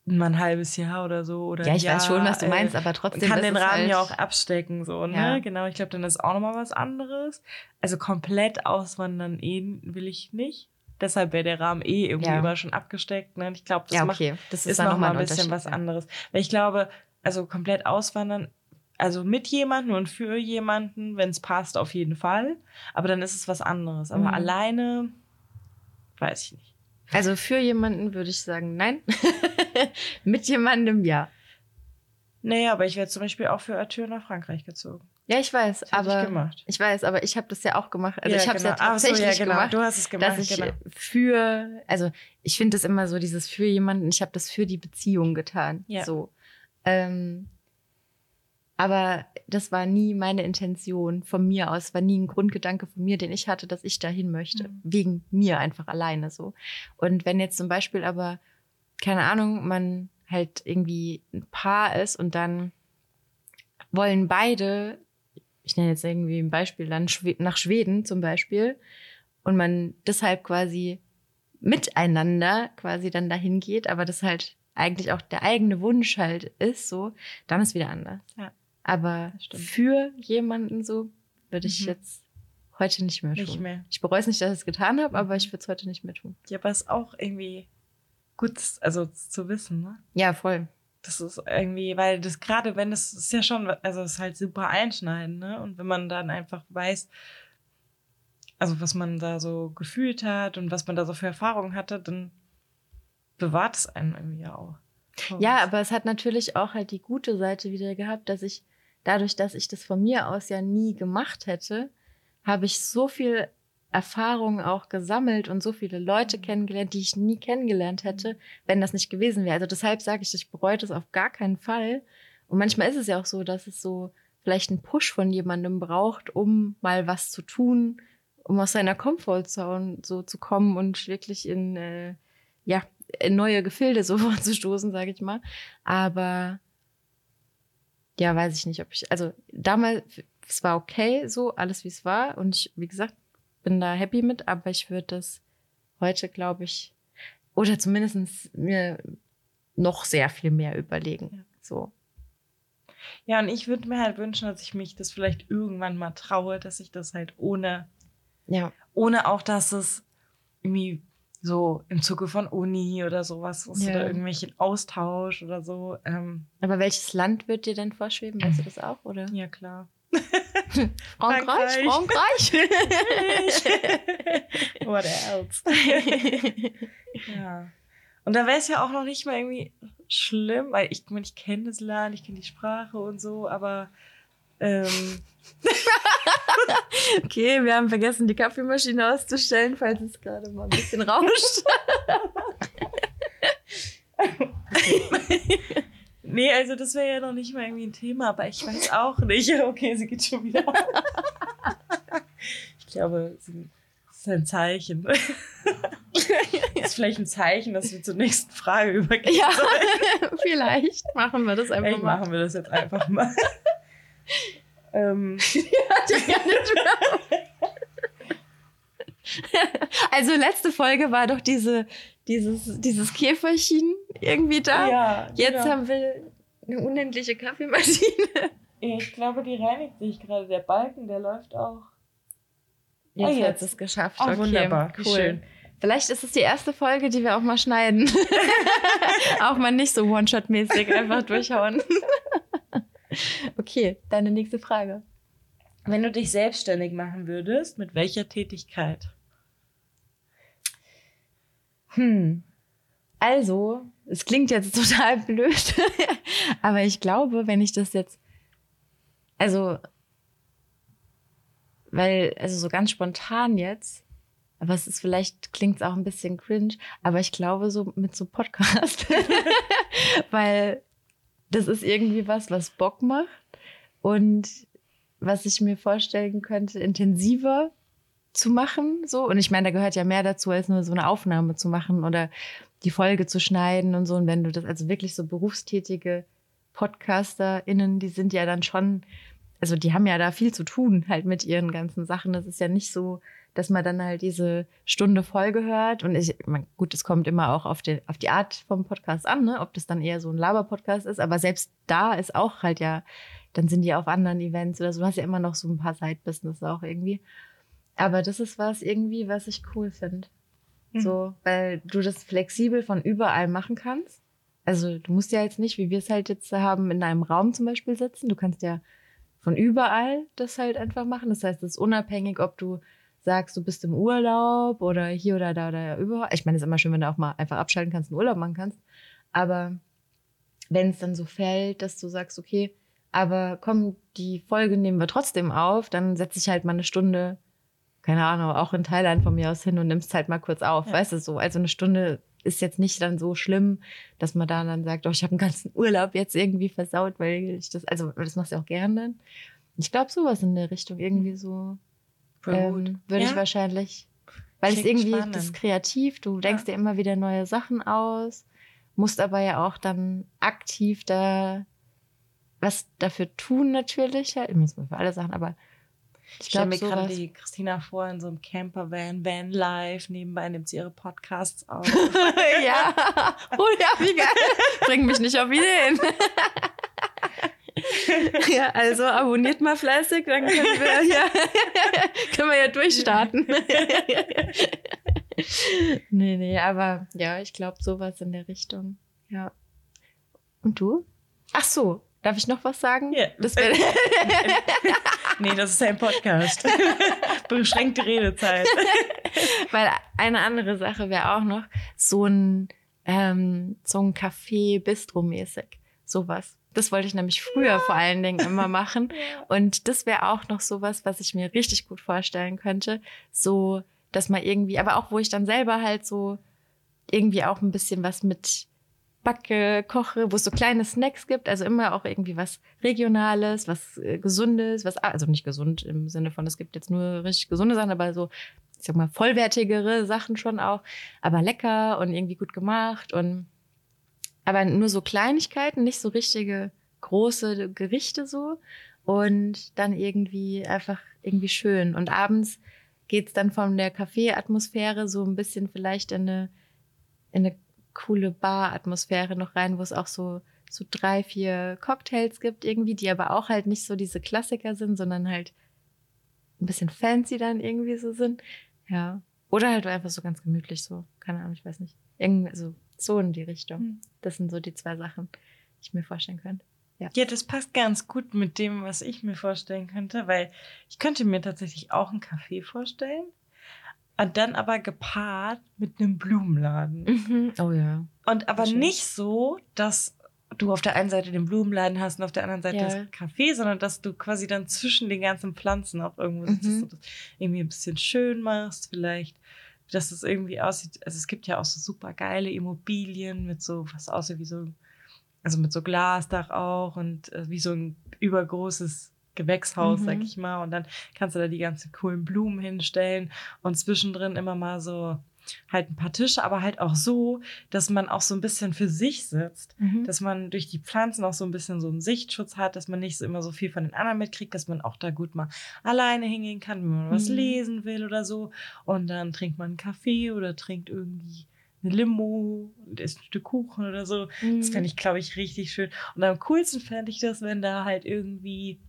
Speaker 1: mal ein halbes Jahr oder so. Oder
Speaker 2: ja, ich weiß schon, was du
Speaker 1: Jahr, äh,
Speaker 2: meinst, aber trotzdem
Speaker 1: kann den Rahmen
Speaker 2: halt,
Speaker 1: ja auch abstecken, so, ne?
Speaker 2: Ja.
Speaker 1: Genau, ich glaube, dann ist auch nochmal was anderes. Also komplett auswandern eh will ich nicht. Deshalb wäre der Rahmen eh irgendwie
Speaker 2: Ja.
Speaker 1: immer schon abgesteckt. Ne? Und Ich glaube, das
Speaker 2: Ja,
Speaker 1: macht,
Speaker 2: okay, das ist,
Speaker 1: ist
Speaker 2: dann
Speaker 1: noch mal
Speaker 2: nochmal
Speaker 1: ein bisschen was anderes. Weil ich glaube, also komplett auswandern, also mit jemandem und für jemanden, wenn es passt, auf jeden Fall. Aber dann ist es was anderes. Aber
Speaker 2: Mhm.
Speaker 1: alleine, weiß ich nicht.
Speaker 2: Also für jemanden würde ich sagen, nein. Mit jemandem ja.
Speaker 1: Nee, aber ich wäre zum Beispiel auch für Arthur nach Frankreich gezogen.
Speaker 2: Ja, ich weiß,
Speaker 1: Das
Speaker 2: aber
Speaker 1: ich gemacht.
Speaker 2: ich weiß, aber ich habe das ja auch gemacht. Also
Speaker 1: Ja,
Speaker 2: ich habe es ja
Speaker 1: genau. Ach so,
Speaker 2: tatsächlich
Speaker 1: ja, genau.
Speaker 2: gemacht.
Speaker 1: Du hast es gemacht,
Speaker 2: dass ich
Speaker 1: genau.
Speaker 2: für, also ich finde das immer so, dieses für jemanden, ich habe das für die Beziehung getan.
Speaker 1: Ja.
Speaker 2: So. Ähm, aber das war nie meine Intention von mir aus, war nie ein Grundgedanke von mir, den ich hatte, dass ich dahin möchte.
Speaker 1: Mhm.
Speaker 2: Wegen mir einfach alleine so. Und wenn jetzt zum Beispiel aber, keine Ahnung, man halt irgendwie ein Paar ist und dann wollen beide, ich nenne jetzt irgendwie ein Beispiel, dann nach Schweden zum Beispiel, und man deshalb quasi miteinander quasi dann dahin geht, aber das halt eigentlich auch der eigene Wunsch halt ist, so, dann ist wieder anders.
Speaker 1: Ja,
Speaker 2: aber für jemanden so würde ich
Speaker 1: Mhm.
Speaker 2: jetzt heute nicht mehr tun.
Speaker 1: Nicht mehr.
Speaker 2: Ich bereue es nicht, dass ich es getan habe, aber
Speaker 1: Mhm.
Speaker 2: ich würde es heute nicht mehr tun.
Speaker 1: Ja, aber ist auch irgendwie gut, also zu wissen, ne?
Speaker 2: Ja, voll.
Speaker 1: Das ist irgendwie, weil das gerade, wenn es ist ja schon, also es ist halt super einschneidend, ne? Und wenn man dann einfach weiß, also was man da so gefühlt hat und was man da so für Erfahrungen hatte, dann bewahrt es einen irgendwie auch.
Speaker 2: Ja, aber es hat natürlich auch halt die gute Seite wieder gehabt, dass ich dadurch, dass ich das von mir aus ja nie gemacht hätte, habe ich so viel Erfahrung auch gesammelt und so viele Leute
Speaker 1: Mhm.
Speaker 2: kennengelernt, die ich nie kennengelernt hätte, wenn das nicht gewesen wäre. Also deshalb sage ich, ich bereue das auf gar keinen Fall. Und manchmal ist es ja auch so, dass es so vielleicht einen Push von jemandem braucht, um mal was zu tun, um aus seiner Comfortzone so zu kommen und wirklich in, äh, ja, in neue Gefilde so vorzustoßen, sage ich mal. Aber ja, weiß ich nicht, ob ich, also damals, es war okay, so alles wie es war. Und ich, wie gesagt, bin da happy mit, aber ich würde das heute, glaube ich, oder zumindest mir noch sehr viel mehr überlegen. So.
Speaker 1: Ja, und ich würde mir halt wünschen, dass ich mich das vielleicht irgendwann mal traue, dass ich das halt ohne,
Speaker 2: Ja.
Speaker 1: ohne auch, dass es irgendwie so im Zuge von Uni oder sowas, was
Speaker 2: Ja.
Speaker 1: oder irgendwelchen Austausch oder so. Ähm,
Speaker 2: Aber welches Land wird dir denn vorschweben? Weißt du das auch? Oder?
Speaker 1: ja, klar.
Speaker 2: Frankreich,
Speaker 1: Frankreich. What else? ja. Und da wäre es ja auch noch nicht mal irgendwie schlimm, weil ich, ich, kenne das Land, ich kenne die Sprache und so, aber ähm,
Speaker 2: okay, wir haben vergessen, die Kaffeemaschine auszustellen, falls es gerade mal ein bisschen rauscht.
Speaker 1: Nee, also das wäre ja noch nicht mal irgendwie ein Thema, aber ich weiß auch nicht. Okay, sie geht schon wieder. ich glaube, das ist ein Zeichen. Das ist vielleicht ein Zeichen, dass wir zur nächsten Frage übergehen.
Speaker 2: ja, vielleicht machen wir das einfach
Speaker 1: Vielleicht
Speaker 2: mal.
Speaker 1: machen wir das jetzt einfach mal. ähm,
Speaker 2: Also letzte Folge war doch diese, dieses, dieses Käferchen irgendwie da.
Speaker 1: ja,
Speaker 2: Jetzt
Speaker 1: ja.
Speaker 2: haben wir eine unendliche Kaffeemaschine.
Speaker 1: Ich glaube, die reinigt sich gerade. Der Balken, der läuft auch.
Speaker 2: Jetzt,
Speaker 1: Ah, jetzt.
Speaker 2: hat es geschafft.
Speaker 1: Ah,
Speaker 2: okay,
Speaker 1: wunderbar,
Speaker 2: cool.
Speaker 1: schön.
Speaker 2: Vielleicht ist es die erste Folge, die wir auch mal schneiden. auch mal nicht so One-Shot-mäßig einfach durchhauen. okay, deine nächste Frage.
Speaker 1: Wenn du dich selbstständig machen würdest, mit welcher Tätigkeit?
Speaker 2: Hm. Also, es klingt jetzt total blöd, aber ich glaube, wenn ich das jetzt, also, weil, also so ganz spontan jetzt, aber es ist vielleicht, klingt es auch ein bisschen cringe, aber ich glaube so mit so Podcast, weil das ist irgendwie was, was Bock macht und was ich mir vorstellen könnte, intensiver zu machen, so. Und ich meine, da gehört ja mehr dazu, als nur so eine Aufnahme zu machen oder die Folge zu schneiden und so. Und wenn du das, also wirklich so berufstätige PodcasterInnen, die sind ja dann schon, also die haben ja da viel zu tun, halt mit ihren ganzen Sachen. Das ist ja nicht so, dass man dann halt diese Stunde Folge hört. Und ich, man, gut, es kommt immer auch auf die, auf die Art vom Podcast an, ne? ob das dann eher so ein Laber-Podcast ist. Aber selbst da ist auch halt ja, dann sind die auf anderen Events oder so. Du hast ja immer noch so ein paar Side-Business auch irgendwie. Aber das ist was irgendwie, was ich cool finde.
Speaker 1: Mhm.
Speaker 2: So, weil du das flexibel von überall machen kannst. Also du musst ja jetzt nicht, wie wir es halt jetzt haben, in einem Raum zum Beispiel sitzen. Du kannst ja von überall das halt einfach machen. Das heißt, es ist unabhängig, ob du sagst, du bist im Urlaub oder hier oder da oder überall. Ich meine, es ist immer schön, wenn du auch mal einfach abschalten kannst, einen Urlaub machen kannst. Aber wenn es dann so fällt, dass du sagst, okay, aber komm, die Folge nehmen wir trotzdem auf, dann setze ich halt mal eine Stunde, keine Ahnung, auch in Thailand von mir aus hin und nimmst halt mal kurz auf,
Speaker 1: Ja.
Speaker 2: weißt du so. Also eine Stunde ist jetzt nicht dann so schlimm, dass man da dann sagt, oh, ich habe einen ganzen Urlaub jetzt irgendwie versaut, weil ich das, also das machst du ja auch gerne dann. Ich glaube, sowas in der Richtung irgendwie so ähm, würde ich
Speaker 1: Ja?
Speaker 2: wahrscheinlich, weil es irgendwie
Speaker 1: spannend.
Speaker 2: das ist kreativ, du denkst dir immer wieder neue Sachen aus, musst aber ja auch dann aktiv da was dafür tun natürlich, halt, muss man für alle Sachen, aber ich
Speaker 1: stelle
Speaker 2: glaube
Speaker 1: mir gerade die Christina vor in so einem Campervan, Van Life, nebenbei nimmt sie ihre Podcasts auf.
Speaker 2: ja, oh ja, wie geil. Bring mich nicht auf Ideen. ja, also abonniert mal fleißig, dann können wir ja, können wir ja durchstarten. nee, nee, aber ja, ich glaube sowas in der Richtung. Ja. Und du? Ach so, darf ich noch was sagen?
Speaker 1: Ja.
Speaker 2: Das wäre
Speaker 1: nee, das ist ein Podcast. Beschränkte Redezeit.
Speaker 2: Weil eine andere Sache wäre auch noch so ein, ähm, so ein Café-Bistro-mäßig. Sowas. Das wollte ich nämlich früher vor allen Dingen immer machen. Und das wäre auch noch sowas, was ich mir richtig gut vorstellen könnte. So, dass man irgendwie, aber auch wo ich dann selber halt so irgendwie auch ein bisschen was mit backe, koche, wo es so kleine Snacks gibt. Also immer auch irgendwie was Regionales, was äh, Gesundes, was, also nicht gesund im Sinne von, es gibt jetzt nur richtig gesunde Sachen, aber so, ich sag mal, vollwertigere Sachen schon auch, aber lecker und irgendwie gut gemacht und aber nur so Kleinigkeiten, nicht so richtige große Gerichte so. und dann irgendwie einfach irgendwie schön. Und abends geht's dann von der Kaffee-Atmosphäre so ein bisschen vielleicht in eine, in eine coole Bar-Atmosphäre noch rein, wo es auch so, so drei, vier Cocktails gibt irgendwie, die aber auch halt nicht so diese Klassiker sind, sondern halt ein bisschen fancy dann irgendwie so sind. Ja. Oder halt einfach so ganz gemütlich so. Keine Ahnung, ich weiß nicht. Irgendwie, also so in die Richtung.
Speaker 1: Hm.
Speaker 2: Das sind so die zwei Sachen, die ich mir vorstellen könnte. Ja.
Speaker 1: Ja, das passt ganz gut mit dem, was ich mir vorstellen könnte, weil ich könnte mir tatsächlich auch einen Kaffee vorstellen. Und dann aber gepaart mit einem Blumenladen.
Speaker 2: Mhm. Oh ja.
Speaker 1: Und aber
Speaker 2: Schön.
Speaker 1: nicht so, dass du auf der einen Seite den Blumenladen hast und auf der anderen Seite
Speaker 2: Ja.
Speaker 1: das Café, sondern dass du quasi dann zwischen den ganzen Pflanzen auch irgendwo sitzt
Speaker 2: Mhm.
Speaker 1: und das irgendwie ein bisschen schön machst, vielleicht. Dass es irgendwie aussieht. Also es gibt ja auch so super geile Immobilien mit so, was aussieht wie so, also mit so Glasdach auch und äh, wie so ein übergroßes Gewächshaus,
Speaker 2: Mhm.
Speaker 1: sag ich mal. Und dann kannst du da die ganzen coolen Blumen hinstellen und zwischendrin immer mal so halt ein paar Tische, aber halt auch so, dass man auch so ein bisschen für sich sitzt,
Speaker 2: Mhm.
Speaker 1: dass man durch die Pflanzen auch so ein bisschen so einen Sichtschutz hat, dass man nicht so immer so viel von den anderen mitkriegt, dass man auch da gut mal alleine hingehen kann, wenn man was
Speaker 2: Mhm.
Speaker 1: lesen will oder so. Und dann trinkt man einen Kaffee oder trinkt irgendwie eine Limo und isst ein Stück Kuchen oder so. Das
Speaker 2: Mhm.
Speaker 1: fände ich, glaube ich, richtig schön. Und am coolsten fände ich das, wenn da halt irgendwie,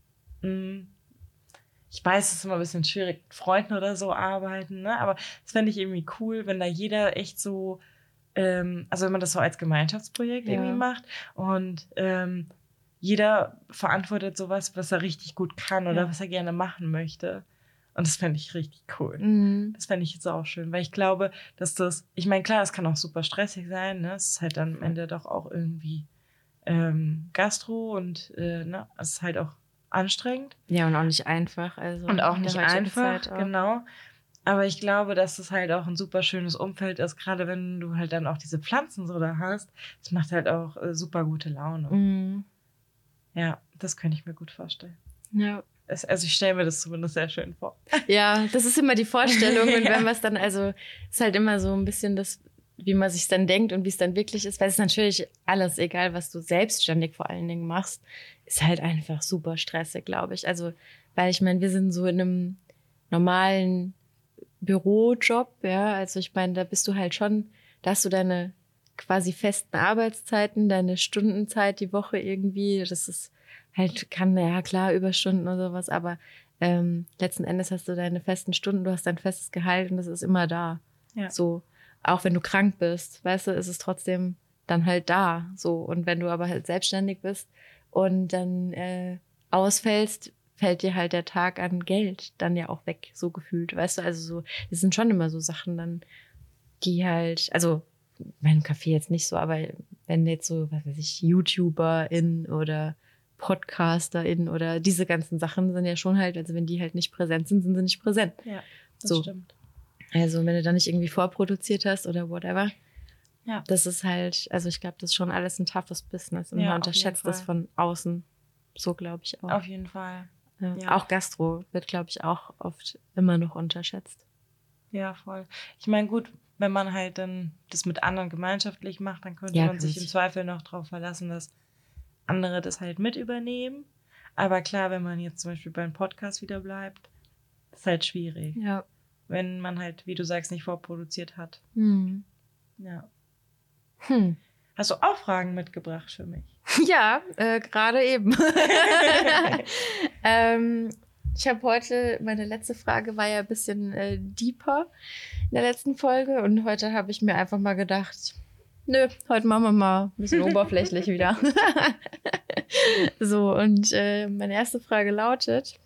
Speaker 1: ich weiß, es ist immer ein bisschen schwierig, mit Freunden oder so arbeiten, ne? aber das fände ich irgendwie cool, wenn da jeder echt so, ähm, also wenn man das so als Gemeinschaftsprojekt
Speaker 2: Ja.
Speaker 1: irgendwie macht und ähm, jeder verantwortet sowas, was er richtig gut kann oder
Speaker 2: Ja.
Speaker 1: was er gerne machen möchte. Und das fände ich richtig cool.
Speaker 2: Mhm.
Speaker 1: Das fände ich jetzt auch schön, weil ich glaube, dass das, ich meine, klar, es kann auch super stressig sein, ne? Es ist halt dann am Ende doch auch irgendwie ähm, Gastro und äh, ne, es ist halt auch anstrengend
Speaker 2: Ja, und auch nicht einfach. Also
Speaker 1: und auch nicht einfach,
Speaker 2: auch.
Speaker 1: genau. Aber ich glaube, dass es halt auch ein super schönes Umfeld ist, gerade wenn du halt dann auch diese Pflanzen so da hast. Das macht halt auch äh, super gute Laune.
Speaker 2: Mhm.
Speaker 1: Ja, das könnte ich mir gut vorstellen.
Speaker 2: Ja.
Speaker 1: Es, also ich stelle mir das zumindest sehr schön vor.
Speaker 2: Ja, das ist immer die Vorstellung. Und
Speaker 1: Ja.
Speaker 2: wenn was dann, also ist halt immer so ein bisschen das, wie man sich dann denkt und wie es dann wirklich ist, weil es ist natürlich alles, egal was du selbstständig vor allen Dingen machst, ist halt einfach super stressig, glaube ich. Also, weil ich meine, wir sind so in einem normalen Bürojob, ja. Also ich meine, da bist du halt schon, da hast du deine quasi festen Arbeitszeiten, deine Stundenzeit die Woche irgendwie. Das ist halt, kann ja klar Überstunden oder sowas, aber ähm, letzten Endes hast du deine festen Stunden, du hast dein festes Gehalt und das ist immer da.
Speaker 1: Ja.
Speaker 2: So, auch wenn du krank bist, weißt du, ist es trotzdem dann halt da. So, und wenn du aber halt selbstständig bist und dann äh, ausfällst, fällt dir halt der Tag an Geld dann ja auch weg, so gefühlt. Weißt du, also so, das sind schon immer so Sachen dann, die halt, also mein Café jetzt nicht so, aber wenn jetzt so, was weiß ich, YouTuberInnen oder PodcasterInnen oder diese ganzen Sachen sind ja schon halt, also wenn die halt nicht präsent sind, sind sie nicht präsent.
Speaker 1: Ja, das
Speaker 2: So.
Speaker 1: stimmt.
Speaker 2: Also wenn du da nicht irgendwie vorproduziert hast oder whatever.
Speaker 1: Ja.
Speaker 2: Das ist halt, also ich glaube, das ist schon alles ein toughes Business und
Speaker 1: Ja,
Speaker 2: man unterschätzt das von außen. So glaube ich auch.
Speaker 1: Auf jeden Fall.
Speaker 2: ja.
Speaker 1: ja.
Speaker 2: Auch Gastro wird, glaube ich, auch oft immer noch unterschätzt.
Speaker 1: Ja, voll. Ich meine, gut, wenn man halt dann das mit anderen gemeinschaftlich macht, dann könnte
Speaker 2: Ja,
Speaker 1: man sich
Speaker 2: kann
Speaker 1: im
Speaker 2: ich.
Speaker 1: Zweifel noch darauf verlassen, dass andere das halt mit übernehmen. Aber klar, wenn man jetzt zum Beispiel beim Podcast wieder bleibt, ist halt schwierig.
Speaker 2: Ja.
Speaker 1: Wenn man halt, wie du sagst, nicht vorproduziert hat.
Speaker 2: Hm.
Speaker 1: Ja.
Speaker 2: Hm.
Speaker 1: Hast du auch Fragen mitgebracht für mich?
Speaker 2: Ja, äh, gerade eben. ähm, ich habe heute, meine letzte Frage war ja ein bisschen äh, deeper in der letzten Folge und heute habe ich mir einfach mal gedacht, nö, heute machen wir mal ein bisschen oberflächlich wieder. so, und äh, meine erste Frage lautet,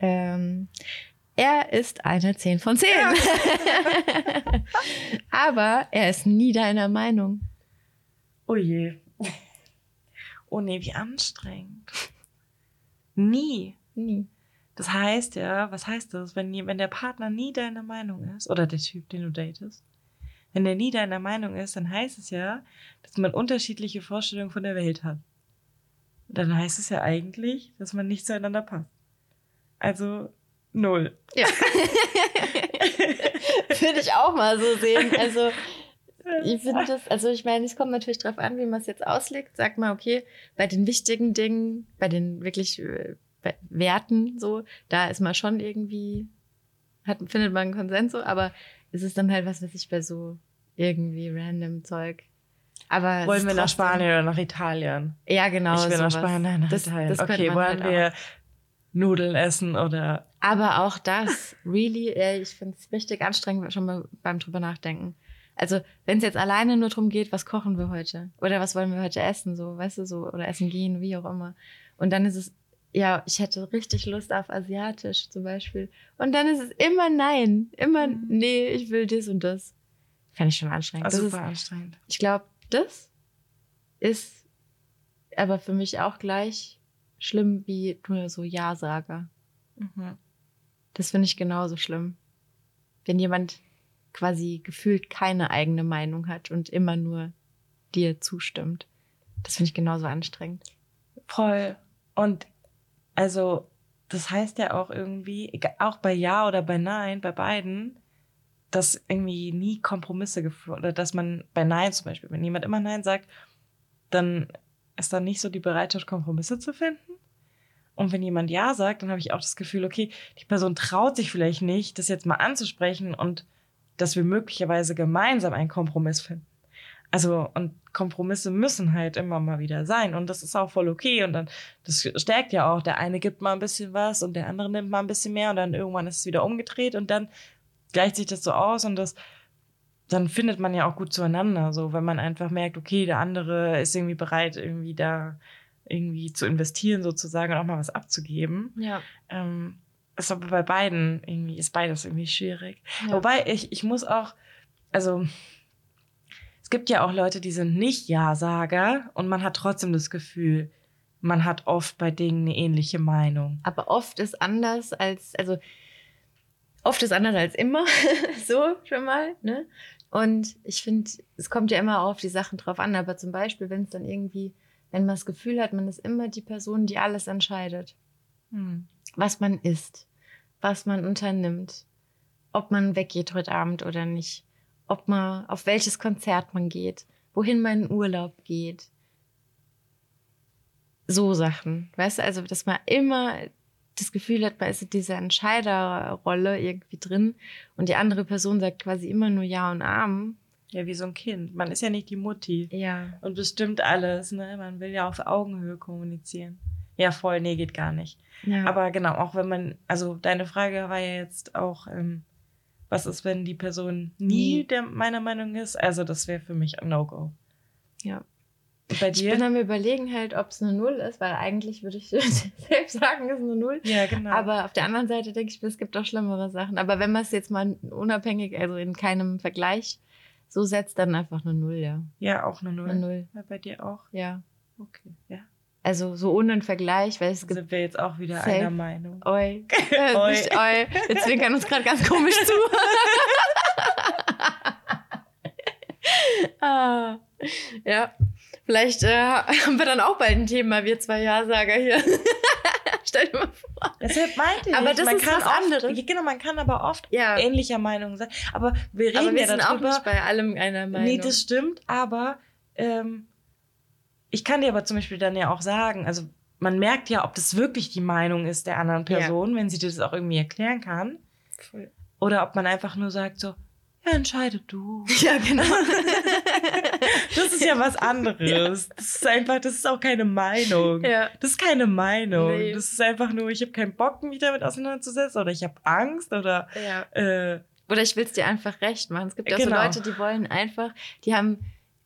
Speaker 2: ähm, er ist eine 10 von 10. Aber er ist nie deiner Meinung.
Speaker 1: Oh je. Oh nee, wie anstrengend. Nie.
Speaker 2: Nie.
Speaker 1: Das heißt ja, was heißt das, wenn, wenn der Partner nie deiner Meinung ist, oder der Typ, den du datest, wenn der nie deiner Meinung ist, dann heißt es ja, dass man unterschiedliche Vorstellungen von der Welt hat. Dann heißt es ja eigentlich, dass man nicht zueinander passt. Also null.
Speaker 2: Ja. Würde ich auch mal so sehen. Also Ich finde das, also ich meine, es kommt natürlich drauf an, wie man es jetzt auslegt. Sag mal, okay, bei den wichtigen Dingen, bei den wirklich äh, bei Werten so, da ist man schon irgendwie, hat, findet man einen Konsens so, aber es ist dann halt was, was ich bei so irgendwie random Zeug. Aber
Speaker 1: Wollen wir nach
Speaker 2: trotzdem-
Speaker 1: Spanien oder nach Italien?
Speaker 2: Ja, genau.
Speaker 1: ich will nach. Spanien, nein, nach
Speaker 2: Das-
Speaker 1: Italien.
Speaker 2: das
Speaker 1: okay, wollen
Speaker 2: halt
Speaker 1: wir Nudeln essen oder
Speaker 2: Aber auch das, really, ey, ich finde es richtig anstrengend schon mal beim drüber nachdenken. Also, wenn es jetzt alleine nur darum geht, was kochen wir heute? Oder was wollen wir heute essen, so, weißt du, so, oder essen gehen, wie auch immer. Und dann ist es, ja, ich hätte richtig Lust auf Asiatisch zum Beispiel. Und dann ist es immer nein. Immer,
Speaker 1: Mhm.
Speaker 2: nee, ich will das und das. Fände ich schon anstrengend.
Speaker 1: also
Speaker 2: das
Speaker 1: super
Speaker 2: ist,
Speaker 1: anstrengend.
Speaker 2: ich glaube, das ist aber für mich auch gleich schlimm wie nur so Ja-Sager.
Speaker 1: Mhm.
Speaker 2: Das finde ich genauso schlimm. Wenn jemand quasi gefühlt keine eigene Meinung hat und immer nur dir zustimmt. Das finde ich genauso anstrengend.
Speaker 1: Voll. Und also, das heißt ja auch irgendwie, auch bei Ja oder bei Nein, bei beiden, dass irgendwie nie Kompromisse geführt oder dass man bei Nein zum Beispiel, wenn jemand immer Nein sagt, dann ist da nicht so die Bereitschaft, Kompromisse zu finden. Und wenn jemand Ja sagt, dann habe ich auch das Gefühl, okay, die Person traut sich vielleicht nicht, das jetzt mal anzusprechen und dass wir möglicherweise gemeinsam einen Kompromiss finden. Also, und Kompromisse müssen halt immer mal wieder sein. Und das ist auch voll okay. Und dann, das stärkt ja auch. Der eine gibt mal ein bisschen was und der andere nimmt mal ein bisschen mehr und dann irgendwann ist es wieder umgedreht und dann gleicht sich das so aus und das, dann findet man ja auch gut zueinander. So, wenn man einfach merkt, okay, der andere ist irgendwie bereit, irgendwie da irgendwie zu investieren sozusagen und auch mal was abzugeben.
Speaker 2: Ja.
Speaker 1: Ähm, ist aber bei beiden irgendwie, ist beides irgendwie schwierig.
Speaker 2: ja.
Speaker 1: Wobei ich, ich muss auch, also es gibt ja auch Leute, die sind nicht Ja-Sager und man hat trotzdem das Gefühl, man hat oft bei Dingen eine ähnliche Meinung.
Speaker 2: Aber oft ist anders als, also oft ist anders als immer. so schon mal, ne? Und ich finde, es kommt ja immer auf die Sachen drauf an. Aber zum Beispiel, wenn es dann irgendwie, wenn man das Gefühl hat, man ist immer die Person, die alles entscheidet.
Speaker 1: Hm.
Speaker 2: was man isst, was man unternimmt, ob man weggeht heute Abend oder nicht, ob man auf welches Konzert man geht, wohin man in Urlaub geht. So Sachen, weißt du, also dass man immer das Gefühl hat, man ist in dieser Entscheiderrolle irgendwie drin und die andere Person sagt quasi immer nur Ja und Amen.
Speaker 1: Ja, wie so ein Kind. Man ist ja nicht die Mutti
Speaker 2: Ja.
Speaker 1: und bestimmt alles. Ne? Man will ja auf Augenhöhe kommunizieren. Ja, voll, nee, geht gar nicht.
Speaker 2: ja.
Speaker 1: Aber genau, auch wenn man, also deine Frage war ja jetzt auch, ähm, was ist, wenn die Person nie
Speaker 2: Nie.
Speaker 1: der meiner Meinung ist? Also das wäre für mich ein No-Go.
Speaker 2: Ja.
Speaker 1: Und bei
Speaker 2: ich
Speaker 1: dir?
Speaker 2: bin am überlegen halt, ob es eine Null ist, weil eigentlich würde ich selbst sagen, es ist eine Null.
Speaker 1: ja, genau.
Speaker 2: Aber auf der anderen Seite denke ich es gibt auch schlimmere Sachen. Aber wenn man es jetzt mal unabhängig, also in keinem Vergleich so setzt, dann einfach eine Null, ja.
Speaker 1: ja, auch eine Null.
Speaker 2: Eine Null,
Speaker 1: Ja, bei dir auch?
Speaker 2: ja.
Speaker 1: Okay, ja.
Speaker 2: Also so ohne einen Vergleich, weil es gibt
Speaker 1: sind wir jetzt auch wieder
Speaker 2: Safe.
Speaker 1: einer Meinung.
Speaker 2: Oi. Äh,
Speaker 1: Oi.
Speaker 2: Nicht Oi. Jetzt zwinkern uns gerade ganz komisch zu. ah, ja. Vielleicht äh, haben wir dann auch bald ein Thema, wir zwei Ja-Sager hier. Stell dir mal vor.
Speaker 1: Deshalb meinte ich,
Speaker 2: Aber das
Speaker 1: man
Speaker 2: ist
Speaker 1: kann
Speaker 2: was
Speaker 1: oft,
Speaker 2: anderes.
Speaker 1: Genau, man kann aber oft
Speaker 2: Ja,
Speaker 1: ähnlicher Meinung sein. Aber wir reden
Speaker 2: aber wir
Speaker 1: ja
Speaker 2: sind auch
Speaker 1: darüber.
Speaker 2: nicht bei allem einer Meinung.
Speaker 1: Nee, das stimmt, aber ähm, ich kann dir aber zum Beispiel dann ja auch sagen, also man merkt ja, ob das wirklich die Meinung ist der anderen
Speaker 2: Ja.
Speaker 1: Person, wenn sie dir das auch irgendwie erklären kann.
Speaker 2: Voll.
Speaker 1: Oder ob man einfach nur sagt so, ja, entscheide du.
Speaker 2: Ja, genau.
Speaker 1: Das ist ja was anderes. Das ist einfach, das ist auch keine Meinung.
Speaker 2: ja.
Speaker 1: Das ist keine Meinung.
Speaker 2: Nee.
Speaker 1: Das ist einfach nur, ich habe keinen Bock, mich damit auseinanderzusetzen oder ich habe Angst oder
Speaker 2: ja.
Speaker 1: äh,
Speaker 2: Oder ich will es dir einfach recht machen. Es gibt ja
Speaker 1: Genau.
Speaker 2: so Leute, die wollen einfach, die haben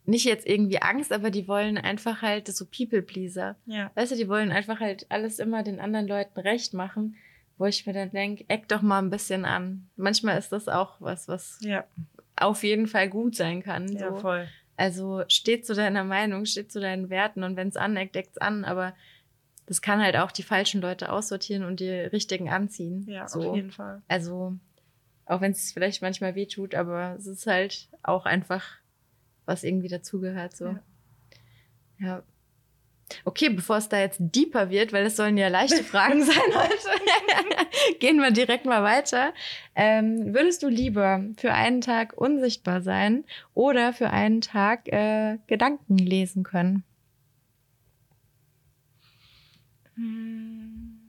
Speaker 2: nicht jetzt irgendwie Angst, aber die wollen einfach halt so People-Pleaser.
Speaker 1: ja.
Speaker 2: Weißt du, die wollen einfach halt alles immer den anderen Leuten recht machen, wo ich mir dann denke, eck doch mal ein bisschen an. Manchmal ist das auch was, was
Speaker 1: Ja,
Speaker 2: auf jeden Fall gut sein kann.
Speaker 1: ja,
Speaker 2: so.
Speaker 1: voll.
Speaker 2: Also steht zu deiner Meinung, steht zu deinen Werten und wenn es aneckt, deckt's an, aber das kann halt auch die falschen Leute aussortieren und die richtigen anziehen.
Speaker 1: Ja,
Speaker 2: so.
Speaker 1: auf jeden Fall.
Speaker 2: Also, auch wenn es vielleicht manchmal weh tut, aber es ist halt auch einfach, was irgendwie dazugehört. So.
Speaker 1: Ja.
Speaker 2: Ja. Okay, bevor es da jetzt deeper wird, weil es sollen ja leichte Fragen sein heute, gehen wir direkt mal weiter. Ähm, würdest du lieber für einen Tag unsichtbar sein oder für einen Tag äh, Gedanken lesen können?
Speaker 1: Hm.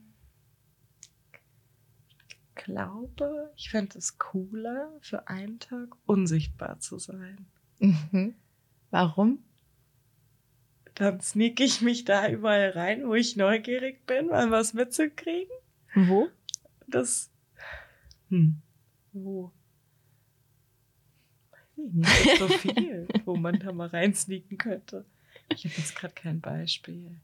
Speaker 1: Ich glaube, ich fände es cooler, für einen Tag unsichtbar zu sein.
Speaker 2: Mhm. Warum?
Speaker 1: Dann sneak ich mich da überall rein, wo ich neugierig bin, mal was mitzukriegen.
Speaker 2: Wo?
Speaker 1: Das. Hm. Wo? Weiß ich nicht. So viel, wo man da mal reinsneaken könnte. Ich habe jetzt gerade kein Beispiel.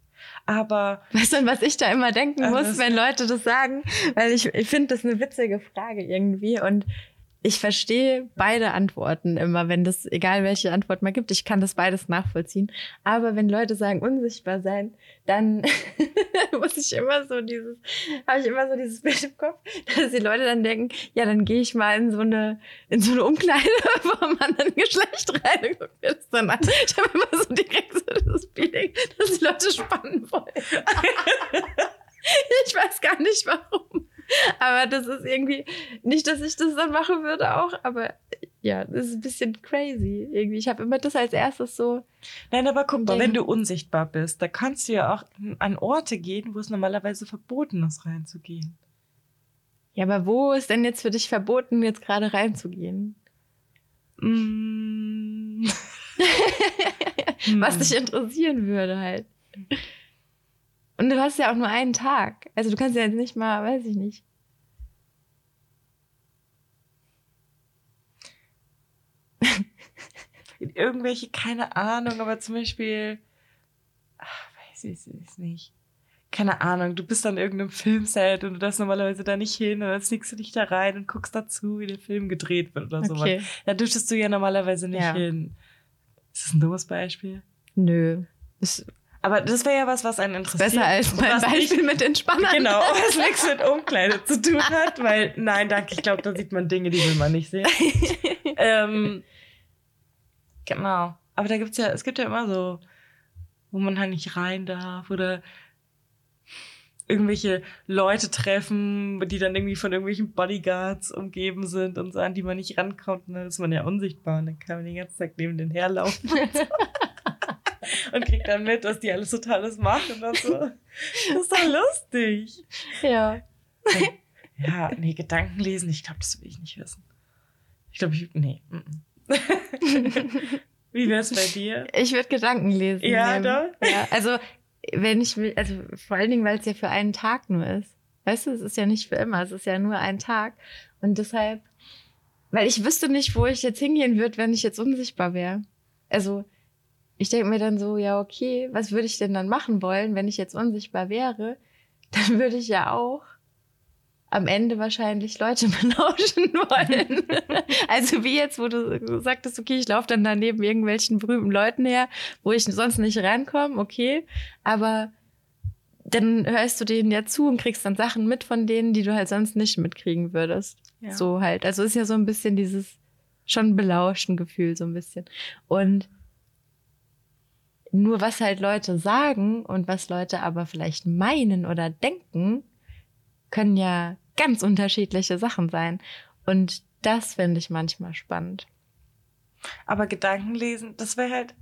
Speaker 1: Aber.
Speaker 2: Weißt du, was ich da immer denken
Speaker 1: Also
Speaker 2: muss, wenn Leute das sagen? Weil ich, ich finde das eine witzige Frage irgendwie und ich verstehe beide Antworten immer, wenn das, egal welche Antwort man gibt, ich kann das beides nachvollziehen. Aber wenn Leute sagen, unsichtbar sein, dann muss ich immer so dieses, habe ich immer so dieses Bild im Kopf, dass die Leute dann denken, ja, dann gehe ich mal in so eine, in so eine Umkleide vom anderen Geschlecht rein und gucke mir das dann an. Ich habe immer so direkt so das Feeling, dass die Leute spannen wollen. ich weiß gar nicht warum. Aber das ist irgendwie, nicht, dass ich das dann machen würde auch, aber ja, das ist ein bisschen crazy irgendwie. Ich habe immer das als erstes so,
Speaker 1: Nein, aber guck mal, wenn du unsichtbar bist, da kannst du ja auch an Orte gehen, wo es normalerweise verboten ist, reinzugehen.
Speaker 2: ja, aber wo ist denn jetzt für dich verboten, jetzt gerade reinzugehen?
Speaker 1: Mm.
Speaker 2: Was
Speaker 1: Hm.
Speaker 2: dich interessieren würde halt. Und du hast ja auch nur einen Tag. Also du kannst ja jetzt nicht mal, weiß ich nicht.
Speaker 1: Irgendwelche, keine Ahnung, aber zum Beispiel, ach, weiß ich es nicht. Keine Ahnung, du bist an irgendeinem Filmset und du darfst normalerweise da nicht hin und dann sneakst du dich da rein und guckst dazu, wie der Film gedreht wird oder sowas.
Speaker 2: Okay.
Speaker 1: Da dürftest du ja normalerweise nicht
Speaker 2: Ja.
Speaker 1: hin. Ist das ein dummes Beispiel?
Speaker 2: Nö. Ist
Speaker 1: Aber das wäre ja was, was einen interessiert.
Speaker 2: besser als mein
Speaker 1: was nicht-
Speaker 2: Beispiel mit den Spannern.
Speaker 1: Genau, was nichts mit Umkleide zu tun hat, weil, nein, danke, ich glaube, da sieht man Dinge, die will man nicht sehen. ähm, genau. Aber da gibt's ja, es gibt ja immer so, wo man halt nicht rein darf oder irgendwelche Leute treffen, die dann irgendwie von irgendwelchen Bodyguards umgeben sind und so, an die man nicht rankommt. Und dann ist man ja unsichtbar und dann kann man den ganzen Tag neben den herlaufen. und kriegt dann mit, was die alles so Tolles machen und so. Das ist doch lustig.
Speaker 2: Ja.
Speaker 1: Ja, nee, Gedanken lesen, ich glaube, das will ich nicht wissen. Ich glaube, ich, nee. mm, mm. Wie wär's bei dir?
Speaker 2: Ich würde Gedanken lesen.
Speaker 1: Ja, doch?
Speaker 2: Ja, also wenn ich will, also vor allen Dingen, weil es ja für einen Tag nur ist. Weißt du, es ist ja nicht für immer, es ist ja nur ein Tag. Und deshalb, weil ich wüsste nicht, wo ich jetzt hingehen würde, wenn ich jetzt unsichtbar wäre. Also ich denke mir dann so, ja, okay, was würde ich denn dann machen wollen, wenn ich jetzt unsichtbar wäre? Dann würde ich ja auch am Ende wahrscheinlich Leute belauschen wollen. also wie jetzt, wo du sagtest, okay, ich laufe dann daneben irgendwelchen berühmten Leuten her, wo ich sonst nicht rankomme, okay. Aber dann hörst du denen ja zu und kriegst dann Sachen mit von denen, die du halt sonst nicht mitkriegen würdest.
Speaker 1: Ja.
Speaker 2: So halt. Also ist ja so ein bisschen dieses schon belauschen Gefühl, so ein bisschen. Und nur was halt Leute sagen und was Leute aber vielleicht meinen oder denken, können ja ganz unterschiedliche Sachen sein. Und das finde ich manchmal spannend.
Speaker 1: Aber Gedanken lesen, das wäre halt.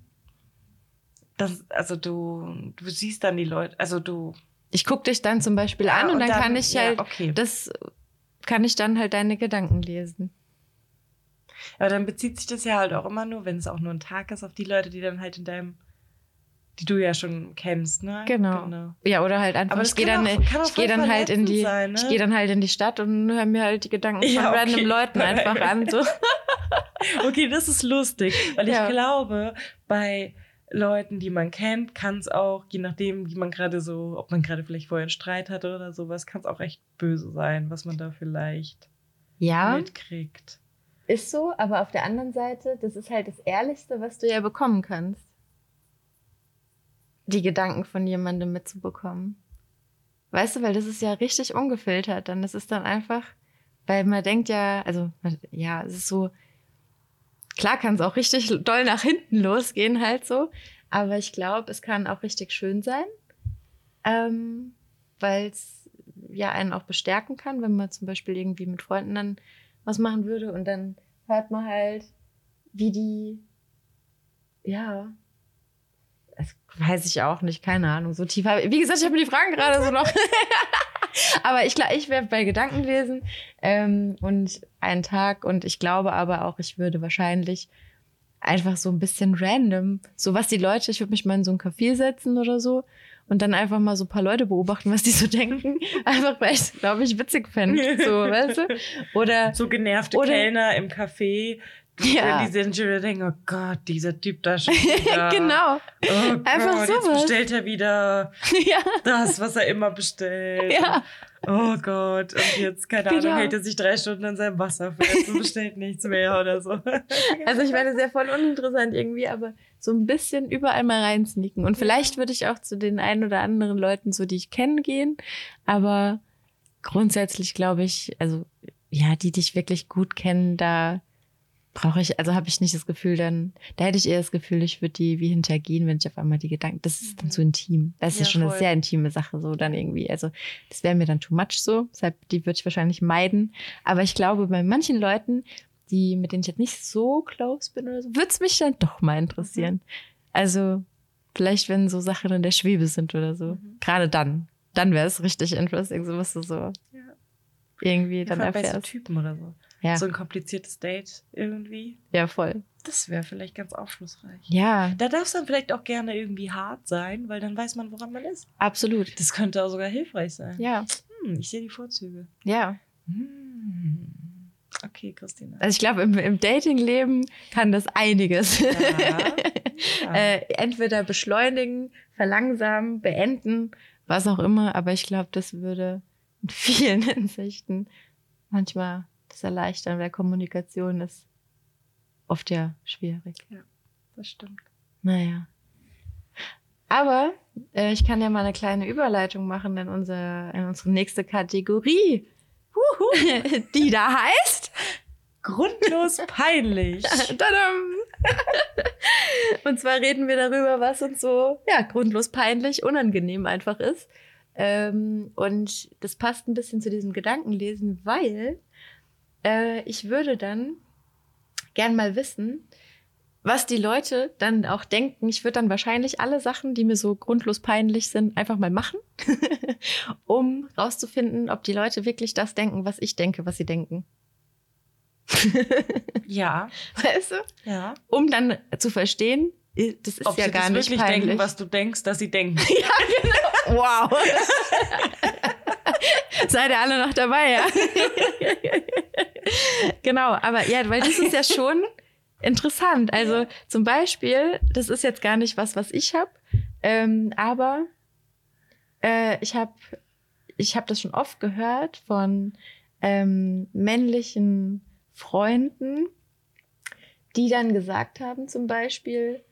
Speaker 1: Das, also du, du siehst dann die Leute, also du.
Speaker 2: Ich gucke dich dann zum Beispiel
Speaker 1: Ja,
Speaker 2: an und,
Speaker 1: und
Speaker 2: dann,
Speaker 1: dann-
Speaker 2: kann ich
Speaker 1: ja,
Speaker 2: halt,
Speaker 1: okay.
Speaker 2: das kann ich dann halt deine Gedanken lesen.
Speaker 1: Aber dann bezieht sich das ja halt auch immer nur, wenn es auch nur ein Tag ist, auf die Leute, die dann halt in deinem, die du ja schon kennst, ne?
Speaker 2: Genau. Ja, oder halt einfach,
Speaker 1: Aber
Speaker 2: ich gehe dann,
Speaker 1: auch-
Speaker 2: ich
Speaker 1: voll
Speaker 2: dann halt in die,
Speaker 1: sein, ne?
Speaker 2: ich gehe dann halt in die Stadt und höre mir halt die Gedanken
Speaker 1: Ja,
Speaker 2: von
Speaker 1: okay.
Speaker 2: random Leuten einfach an. So.
Speaker 1: Okay, das ist lustig, weil ich
Speaker 2: Ja.
Speaker 1: glaube, bei Leuten, die man kennt, kann es auch, je nachdem, wie man gerade so, ob man gerade vielleicht vorher einen Streit hatte oder sowas, kann es auch echt böse sein, was man da vielleicht
Speaker 2: Ja,
Speaker 1: mitkriegt.
Speaker 2: ist so, aber auf der anderen Seite, das ist halt das Ehrlichste, was du ja bekommen kannst. Die Gedanken von jemandem mitzubekommen. Weißt du, weil das ist ja richtig ungefiltert. Dann ist dann einfach, weil man denkt ja, also ja, es ist so, klar kann es auch richtig doll nach hinten losgehen halt so, Aber ich glaube, es kann auch richtig schön sein, ähm, weil es ja einen auch bestärken kann, wenn man zum Beispiel irgendwie mit Freunden dann was machen würde und dann hört man halt, wie die, ja, weiß ich auch nicht, keine Ahnung, so tief. Wie gesagt, ich habe mir die Fragen gerade so noch. aber ich glaube, ich wäre bei Gedankenlesen ähm, und einen Tag und ich glaube aber auch, ich würde wahrscheinlich einfach so ein bisschen random, so was die Leute, ich würde mich mal in so ein Café setzen oder so und dann einfach mal so ein paar Leute beobachten, was die so denken. Einfach weil ich es, glaube ich, witzig fände. So, weißt du? Oder.
Speaker 1: So genervte
Speaker 2: oder,
Speaker 1: Kellner im Café.
Speaker 2: Ja.
Speaker 1: Wenn die sind schon wieder denken, oh Gott, dieser Typ da schon wieder.
Speaker 2: genau.
Speaker 1: Oh
Speaker 2: Einfach
Speaker 1: Gott,
Speaker 2: sowas.
Speaker 1: Jetzt bestellt er wieder
Speaker 2: ja.
Speaker 1: das, was er immer bestellt.
Speaker 2: Ja.
Speaker 1: Oh Gott, und jetzt, keine
Speaker 2: Genau.
Speaker 1: Ahnung, hält er sich drei Stunden an seinem Wasser fest und bestellt nichts mehr oder so.
Speaker 2: Also ich meine, sehr voll uninteressant irgendwie, aber so ein bisschen überall mal reinsneaken. Und vielleicht würde ich auch zu den ein oder anderen Leuten, so die ich kenne, gehen. Aber grundsätzlich glaube ich, also ja, die dich wirklich gut kennen, da brauche ich, also habe ich nicht das Gefühl, dann, da hätte ich eher das Gefühl, ich würde die wie hintergehen, wenn ich auf einmal die Gedanken, das ist dann zu intim. Das ist ja, schon eine
Speaker 1: voll.
Speaker 2: sehr intime Sache, so dann irgendwie. Also das wäre mir dann too much so, deshalb die würde ich wahrscheinlich meiden. Aber ich glaube, bei manchen Leuten, die, mit denen ich jetzt nicht so close bin oder so, würde es mich dann doch mal interessieren. Also vielleicht, wenn so Sachen in der Schwebe sind oder so.
Speaker 1: Mhm.
Speaker 2: Gerade dann. Dann wäre es richtig interesting, so was du so
Speaker 1: Ja.
Speaker 2: irgendwie
Speaker 1: Ja,
Speaker 2: dann
Speaker 1: allem bei so
Speaker 2: erfährst.
Speaker 1: Typen oder so.
Speaker 2: Ja,
Speaker 1: So ein kompliziertes Date irgendwie.
Speaker 2: ja, voll.
Speaker 1: Das wäre vielleicht ganz aufschlussreich.
Speaker 2: Ja,
Speaker 1: Da darf es dann vielleicht auch gerne irgendwie hart sein, weil dann weiß man, woran man ist.
Speaker 2: absolut.
Speaker 1: Das könnte auch sogar hilfreich sein.
Speaker 2: Ja,
Speaker 1: Hm, ich sehe die Vorzüge.
Speaker 2: ja.
Speaker 1: Hm. Okay, Christina.
Speaker 2: Also ich glaube, im, im Datingleben kann das einiges.
Speaker 1: Ja. Ja.
Speaker 2: äh, entweder beschleunigen, verlangsamen, beenden, was auch immer. Aber ich glaube, das würde in vielen Hinsichten manchmal erleichtern, weil Kommunikation ist oft ja schwierig.
Speaker 1: das stimmt.
Speaker 2: Naja. Aber äh, ich kann ja mal eine kleine Überleitung machen in, unser, in unsere nächste Kategorie, die da heißt
Speaker 1: Grundlos peinlich.
Speaker 2: Tadam! Und zwar reden wir darüber, was uns so ja, grundlos peinlich, unangenehm einfach ist. Ähm, und das passt ein bisschen zu diesem Gedankenlesen, weil äh, ich würde dann gern mal wissen, was die Leute dann auch denken. Ich würde dann wahrscheinlich alle Sachen, die mir so grundlos peinlich sind, einfach mal machen, um rauszufinden, ob die Leute wirklich das denken, was ich denke, was sie denken.
Speaker 1: Ja,
Speaker 2: Weißt du?
Speaker 1: ja.
Speaker 2: um dann zu verstehen, das ist
Speaker 1: Ob
Speaker 2: ja
Speaker 1: sie
Speaker 2: gar nicht
Speaker 1: wirklich
Speaker 2: peinlich.
Speaker 1: denken, was du denkst, dass sie denken.
Speaker 2: wow. Seid ihr alle noch dabei, ja? genau, aber ja, weil das ist ja schon interessant. Also zum Beispiel, das ist jetzt gar nicht was, was ich habe, ähm, aber äh, ich habe ich hab das schon oft gehört von ähm, männlichen Freunden, die dann gesagt haben, zum Beispiel,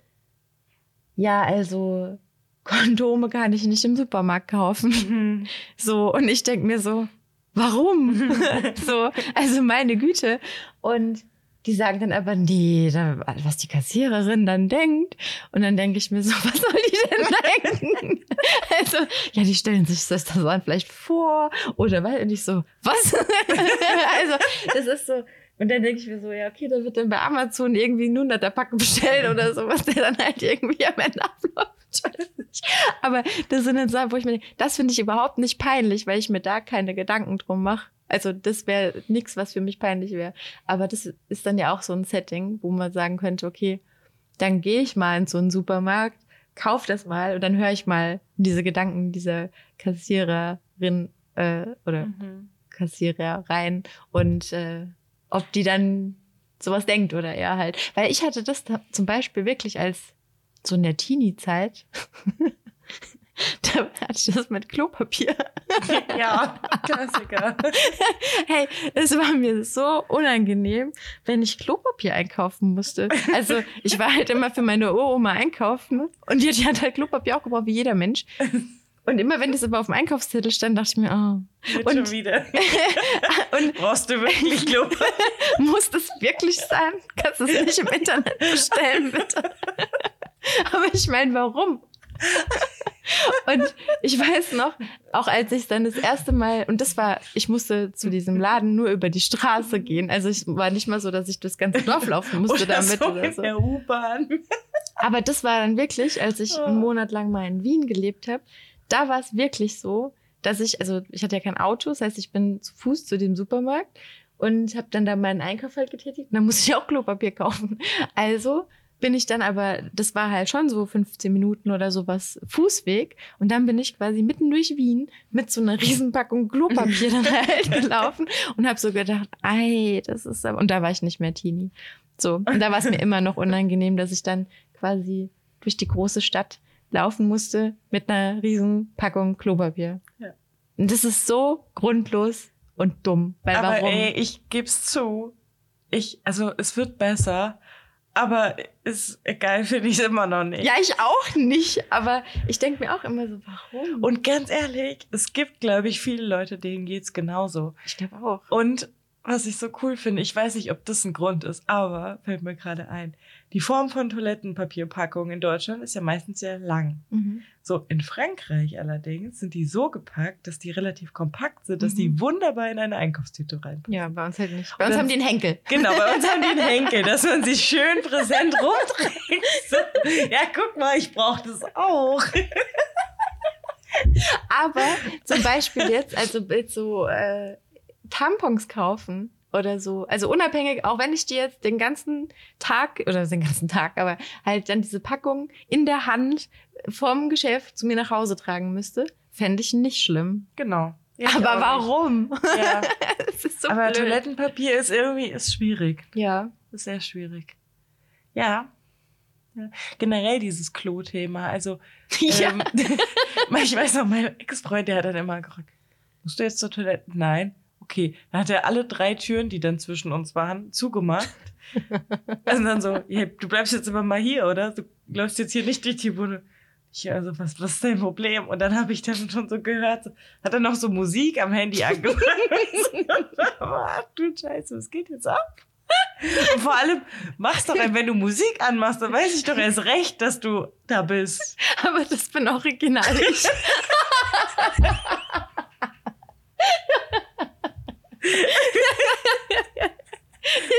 Speaker 2: ja, also Kondome kann ich nicht im Supermarkt kaufen. So, und ich denk mir so, warum? so, also meine Güte. Und die sagen dann aber, nee, da, was die Kassiererin dann denkt. Und dann denke ich mir so, was soll die denn denken? also, ja, die stellen sich das dann vielleicht vor. Oder weil, und ich so, was? also, das ist so. Und dann denke ich mir so, ja, okay, da wird dann bei Amazon irgendwie ein 100er Packen bestellt oder sowas, der dann halt irgendwie am Ende abläuft. Aber das sind dann Sachen, wo ich mir denke, das finde ich überhaupt nicht peinlich, weil ich mir da keine Gedanken drum mache. Also das wäre nichts, was für mich peinlich wäre. Aber das ist dann ja auch so ein Setting, wo man sagen könnte, okay, dann gehe ich mal in so einen Supermarkt, kauf das mal und dann höre ich mal diese Gedanken dieser Kassiererin äh, oder
Speaker 1: Mhm.
Speaker 2: Kassierer rein und äh, ob die dann sowas denkt oder er halt. Weil ich hatte das da zum Beispiel wirklich als so in der Teenie-Zeit. da hatte ich das mit Klopapier.
Speaker 1: Ja, Klassiker.
Speaker 2: Hey, es war mir so unangenehm, wenn ich Klopapier einkaufen musste. Also ich war halt immer für meine Uroma einkaufen und die, die hat halt Klopapier auch gebraucht, wie jeder Mensch. Und immer wenn das aber auf dem Einkaufszettel stand, dachte ich mir, oh,
Speaker 1: Jetzt
Speaker 2: Und-
Speaker 1: schon wieder.
Speaker 2: und
Speaker 1: Brauchst du wirklich Klopapier?
Speaker 2: muss das wirklich sein? Kannst du es nicht im Internet bestellen, bitte? Aber ich meine, warum? und ich weiß noch, auch als ich dann das erste Mal, und das war, ich musste zu diesem Laden nur über die Straße gehen. Also ich war nicht mal so, dass ich das ganze Dorf laufen musste
Speaker 1: oder
Speaker 2: damit
Speaker 1: so
Speaker 2: oder
Speaker 1: in
Speaker 2: so.
Speaker 1: der U-Bahn.
Speaker 2: Aber das war dann wirklich, als ich einen Monat lang mal in Wien gelebt habe, da war es wirklich so, dass ich, also ich hatte ja kein Auto, das heißt, ich bin zu Fuß zu dem Supermarkt und habe dann da meinen Einkauf halt getätigt. Und dann musste ich auch Klopapier kaufen. Also bin ich dann aber, das war halt schon so 15 Minuten oder sowas Fußweg. Und dann bin ich quasi mitten durch Wien mit so einer Riesenpackung Klopapier dann halt gelaufen und habe so gedacht, ei, das ist aber, und da war ich nicht mehr Teenie. So, und da war es mir immer noch unangenehm, dass ich dann quasi durch die große Stadt laufen musste mit einer riesen Packung Klopapier.
Speaker 1: Ja.
Speaker 2: Und das ist so grundlos und dumm. Weil
Speaker 1: Aber
Speaker 2: warum?
Speaker 1: ey, ich geb's zu. Ich, also es wird besser, aber ist geil finde ich immer noch nicht.
Speaker 2: ja, ich auch nicht, aber ich denke mir auch immer so, warum?
Speaker 1: Und ganz ehrlich, es gibt, glaube ich, viele Leute, denen geht's genauso.
Speaker 2: ich glaube auch.
Speaker 1: Und was ich so cool finde, ich weiß nicht, ob das ein Grund ist, aber fällt mir gerade ein. Die Form von Toilettenpapierpackungen in Deutschland ist ja meistens sehr lang.
Speaker 2: Mhm.
Speaker 1: So, in Frankreich allerdings sind die so gepackt, dass die relativ kompakt sind, dass
Speaker 2: Mhm.
Speaker 1: die wunderbar in eine Einkaufstüte reinpassen.
Speaker 2: Ja, bei uns halt nicht. Bei uns
Speaker 1: dann-
Speaker 2: haben die einen Henkel.
Speaker 1: Genau, bei uns haben die einen Henkel, dass man sich schön präsent rumträgt. So, ja, guck mal, ich brauche das auch.
Speaker 2: Aber zum Beispiel jetzt, also jetzt so äh, Tampons kaufen oder so, also unabhängig, auch wenn ich die jetzt den ganzen Tag oder den ganzen Tag, aber halt dann diese Packung in der Hand vom Geschäft zu mir nach Hause tragen müsste, fände ich nicht schlimm.
Speaker 1: Genau. Ja,
Speaker 2: aber warum?
Speaker 1: Ja,
Speaker 2: ist so
Speaker 1: aber
Speaker 2: blöd.
Speaker 1: Toilettenpapier ist irgendwie ist schwierig.
Speaker 2: Ja.
Speaker 1: Ist sehr schwierig. Ja. ja. Generell dieses Klo-Thema. Also,
Speaker 2: ja.
Speaker 1: ähm, ich weiß noch, mein Ex-Freund, der hat dann immer gefragt, musst du jetzt zur Toilette? Nein. Okay. Dann hat er alle drei Türen, die dann zwischen uns waren, zugemacht. Und dann so, ja, du bleibst jetzt immer mal hier, oder? Du läufst jetzt hier nicht durch die Bude. Ich, also, was, was ist dein Problem? Und dann habe ich dann schon so gehört, so, hat er noch so Musik am Handy angemacht. Ach du Scheiße, was geht jetzt ab? Und vor allem, mach's doch, wenn du Musik anmachst, dann weiß ich doch erst recht, dass du da bist.
Speaker 2: Aber das bin original ich.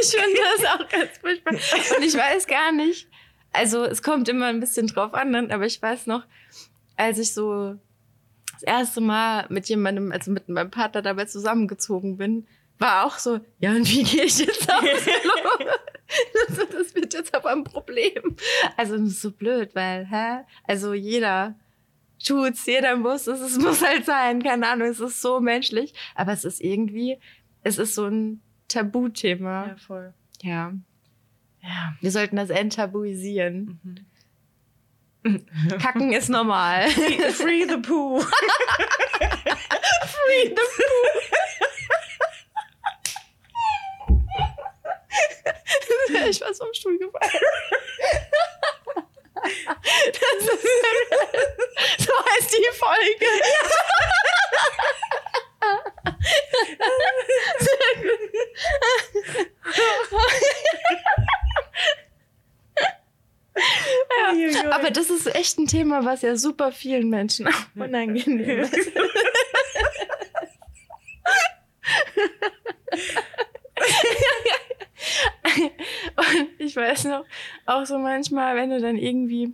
Speaker 2: Ich finde das auch ganz furchtbar. Und ich weiß gar nicht. Also es kommt immer ein bisschen drauf an, aber ich weiß noch, als ich so das erste Mal mit jemandem, also mit meinem Partner dabei zusammengezogen bin, war auch so, ja, und wie gehe ich jetzt aufs Klo? Also, das wird jetzt aber ein Problem. Also, das ist so blöd, weil, hä? Also, jeder tut's, jeder muss es, es muss halt sein, keine Ahnung, es ist so menschlich, aber es ist irgendwie, es ist so ein Tabuthema.
Speaker 1: voll.
Speaker 2: Ja.
Speaker 1: Ja.
Speaker 2: Wir sollten das enttabuisieren.
Speaker 1: Mhm.
Speaker 2: Kacken ist normal.
Speaker 1: Free the poo.
Speaker 2: Free the poo. ich war so am Stuhl gefallen. Das ist, so heißt die Folge. Sehr gut. Ja, aber das ist echt ein Thema, was ja super vielen Menschen auch unangenehm ist. Und ich weiß noch, auch so manchmal, wenn du dann irgendwie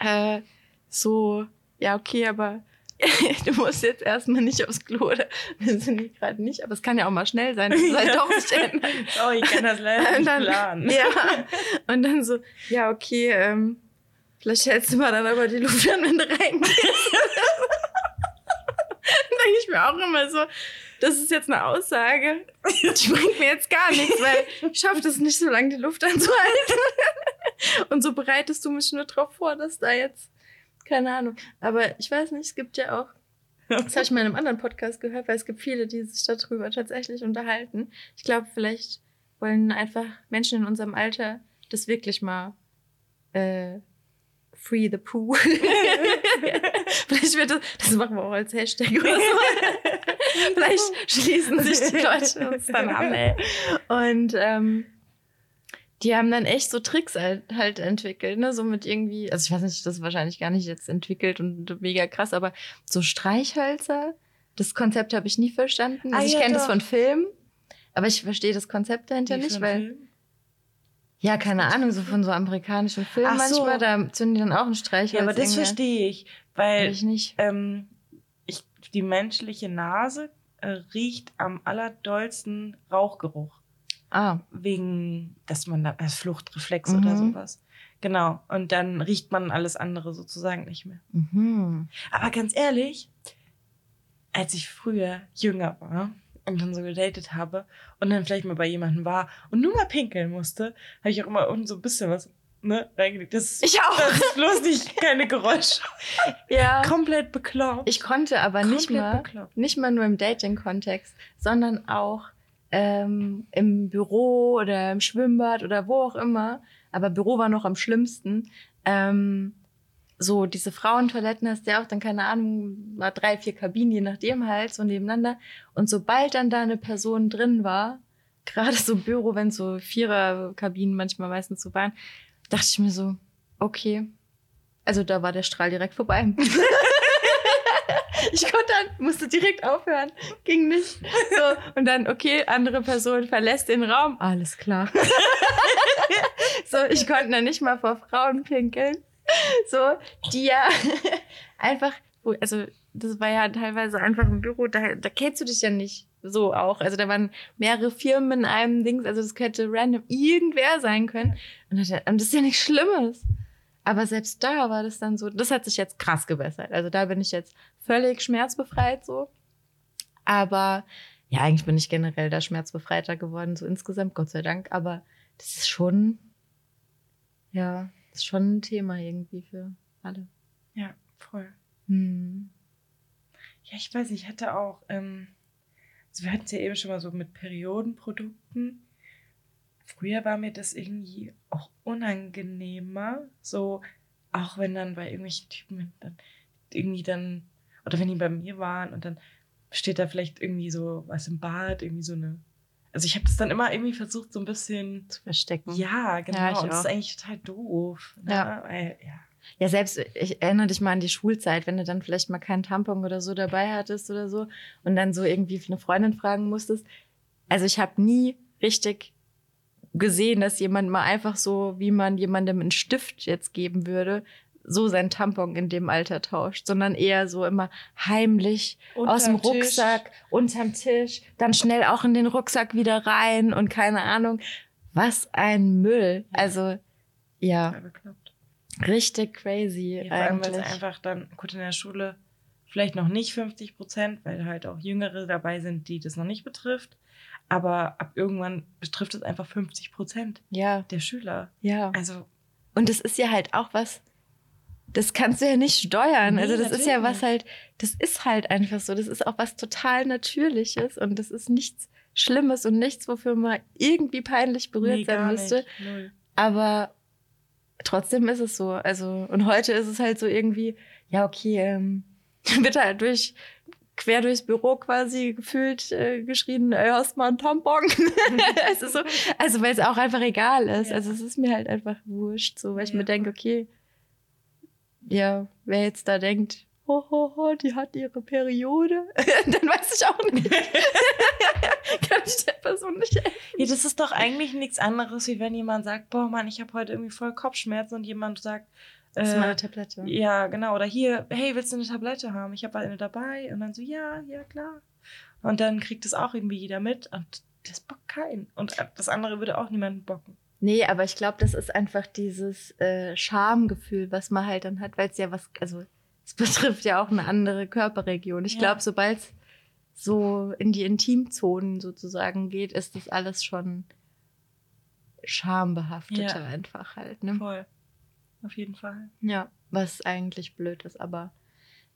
Speaker 2: äh, so, ja, okay, aber du musst jetzt erstmal nicht aufs Klo oder wir sind hier gerade nicht, aber es kann ja auch mal schnell sein, dass es halt doch nicht ändert.
Speaker 1: Oh, ich kann das leider nicht
Speaker 2: dann,
Speaker 1: planen.
Speaker 2: ja, und dann so, ja, okay, ähm, vielleicht hältst du mal dann aber die Luft an, wenn du reingehst. dann denke ich mir auch immer so, das ist jetzt eine Aussage, die bringt mir jetzt gar nichts, weil ich schaffe das nicht so lange, die Luft anzuhalten. und so bereitest du mich nur drauf vor, dass da jetzt, keine Ahnung. Aber ich weiß nicht, es gibt ja auch, das habe ich mal in einem anderen Podcast gehört, weil es gibt viele, die sich darüber tatsächlich unterhalten. Ich glaube, vielleicht wollen einfach Menschen in unserem Alter das wirklich mal äh, Free the Poo. Vielleicht wird das, das machen wir auch als Hashtag oder so. Vielleicht schließen sich die Leute uns dann an, ey. Und ähm, Die haben dann echt so Tricks halt, halt entwickelt, ne? So mit irgendwie, also ich weiß nicht, das ist wahrscheinlich gar nicht jetzt entwickelt und mega krass, aber so Streichhölzer, das Konzept habe ich nie verstanden.
Speaker 1: Ah,
Speaker 2: Also ich
Speaker 1: ja,
Speaker 2: kenne das von Filmen, aber ich verstehe das Konzept dahinter
Speaker 1: Wie
Speaker 2: nicht, weil.
Speaker 1: Film?
Speaker 2: Ja, keine Ahnung, so von so amerikanischen Filmen
Speaker 1: Ach so.
Speaker 2: manchmal, da zünden die dann auch einen Streichholz.
Speaker 1: Ja, aber das verstehe ich, weil
Speaker 2: ich nicht.
Speaker 1: ähm, ich, die menschliche Nase äh, riecht am allerdollsten Rauchgeruch.
Speaker 2: Ah,
Speaker 1: Wegen, dass man da als Fluchtreflex
Speaker 2: Mhm.
Speaker 1: oder sowas. Genau. Und dann riecht man alles andere sozusagen nicht mehr.
Speaker 2: mhm.
Speaker 1: Aber ganz ehrlich, als ich früher jünger war und dann so gedatet habe und dann vielleicht mal bei jemandem war und nur mal pinkeln musste, habe ich auch immer unten so ein bisschen was ne, reingelegt. Das,
Speaker 2: Ich auch.
Speaker 1: das ist bloß nicht keine Geräusche.
Speaker 2: Ja.
Speaker 1: Komplett bekloppt.
Speaker 2: Ich konnte aber nicht mal,
Speaker 1: bekloppt.
Speaker 2: nicht mal nur im Dating-Kontext, sondern auch ähm, im Büro oder im Schwimmbad oder wo auch immer. Aber Büro war noch am schlimmsten. Ähm, so diese Frauentoiletten hast du ja auch dann keine Ahnung, war drei, vier Kabinen, je nachdem halt, so nebeneinander. Und sobald dann da eine Person drin war, gerade so Büro, wenn so Vierer-Kabinen manchmal meistens so waren, dachte ich mir so, okay. Also da war der Strahl direkt vorbei. ich konnte dann, musste direkt aufhören. Ging nicht. So, und dann, okay, andere Person verlässt den Raum. Alles klar. so, ich konnte dann nicht mal vor Frauen pinkeln. So, die ja einfach, also das war ja teilweise einfach ein Büro, da, da kennst du dich ja nicht so auch. Also da waren mehrere Firmen in einem Dings, also das könnte random irgendwer sein können. Und das ist ja nichts Schlimmes. Aber selbst da war das dann so, das hat sich jetzt krass gebessert. Also da bin ich jetzt völlig schmerzbefreit so. Aber ja, eigentlich bin ich generell da schmerzbefreiter geworden, so insgesamt, Gott sei Dank. Aber das ist schon, ja, das ist schon ein Thema irgendwie für alle.
Speaker 1: Ja, voll.
Speaker 2: Hm.
Speaker 1: Ja, ich weiß ich hatte auch, ähm, also wir hatten es ja eben schon mal so mit Periodenprodukten. Früher war mir das irgendwie auch unangenehmer, so auch wenn dann bei irgendwelchen Typen dann irgendwie dann, oder wenn die bei mir waren und dann steht da vielleicht irgendwie so was im Bad, irgendwie so eine, also ich habe das dann immer irgendwie versucht so ein bisschen,
Speaker 2: Zu verstecken.
Speaker 1: ja, genau,
Speaker 2: Ja, ich
Speaker 1: und das ist eigentlich total doof. Ne?
Speaker 2: Ja.
Speaker 1: Weil, ja.
Speaker 2: Ja, selbst, ich erinnere dich mal an die Schulzeit, wenn du dann vielleicht mal keinen Tampon oder so dabei hattest oder so und dann so irgendwie für eine Freundin fragen musstest. Also ich habe nie richtig gesehen, dass jemand mal einfach so, wie man jemandem einen Stift jetzt geben würde, so sein Tampon in dem Alter tauscht, sondern eher so immer heimlich aus dem
Speaker 1: Unterm Tisch.
Speaker 2: Rucksack, unterm Tisch, dann schnell auch in den Rucksack wieder rein und keine Ahnung. Was ein Müll. Also, ja, richtig crazy
Speaker 1: Ja, vor allem, weil es einfach dann, gut, in der Schule vielleicht noch nicht 50 Prozent, weil halt auch Jüngere dabei sind, die das noch nicht betrifft. Aber ab irgendwann betrifft es einfach 50 Prozent
Speaker 2: Ja,
Speaker 1: der Schüler.
Speaker 2: ja.
Speaker 1: Also,
Speaker 2: Und das ist ja halt auch was, das kannst du ja nicht steuern.
Speaker 1: Nee,
Speaker 2: also das ist ja was halt, das ist halt einfach so. Das ist auch was total Natürliches und das ist nichts Schlimmes und nichts, wofür man irgendwie peinlich berührt
Speaker 1: nee,
Speaker 2: sein müsste. Aber trotzdem ist es so. Also, und heute ist es halt so irgendwie, ja, okay, ähm, wird halt durch, quer durchs Büro quasi gefühlt äh, geschrien, ey, hast mal einen Tampon. ist so, also, weil es auch einfach egal ist.
Speaker 1: Ja.
Speaker 2: Also, es ist mir halt einfach wurscht, so, weil ich
Speaker 1: Ja.
Speaker 2: mir denke, okay, ja, wer jetzt da denkt, ho, ho, ho, die hat ihre Periode, dann weiß ich auch nicht. Kann ich der Person nicht helfen.
Speaker 1: Ja, das ist doch eigentlich nichts anderes, wie wenn jemand sagt, boah, Mann, ich habe heute irgendwie voll Kopfschmerzen und jemand sagt,
Speaker 2: Das ist
Speaker 1: äh,
Speaker 2: meine Tablette.
Speaker 1: Ja, genau. Oder hier, hey, willst du eine Tablette haben? Ich habe eine dabei. Und dann so, ja, ja, klar. Und dann kriegt es auch irgendwie jeder mit. Und das bockt keinen. Und das andere würde auch niemanden bocken.
Speaker 2: Nee, aber ich glaube, das ist einfach dieses äh, Schamgefühl, was man halt dann hat, weil es ja was, also es betrifft ja auch eine andere Körperregion. Ich
Speaker 1: Ja.
Speaker 2: glaube, sobald es so in die Intimzonen sozusagen geht, ist das alles schon schambehafteter
Speaker 1: Ja.
Speaker 2: einfach halt. Ne?
Speaker 1: Voll. Auf jeden Fall.
Speaker 2: Ja, was eigentlich blöd ist, aber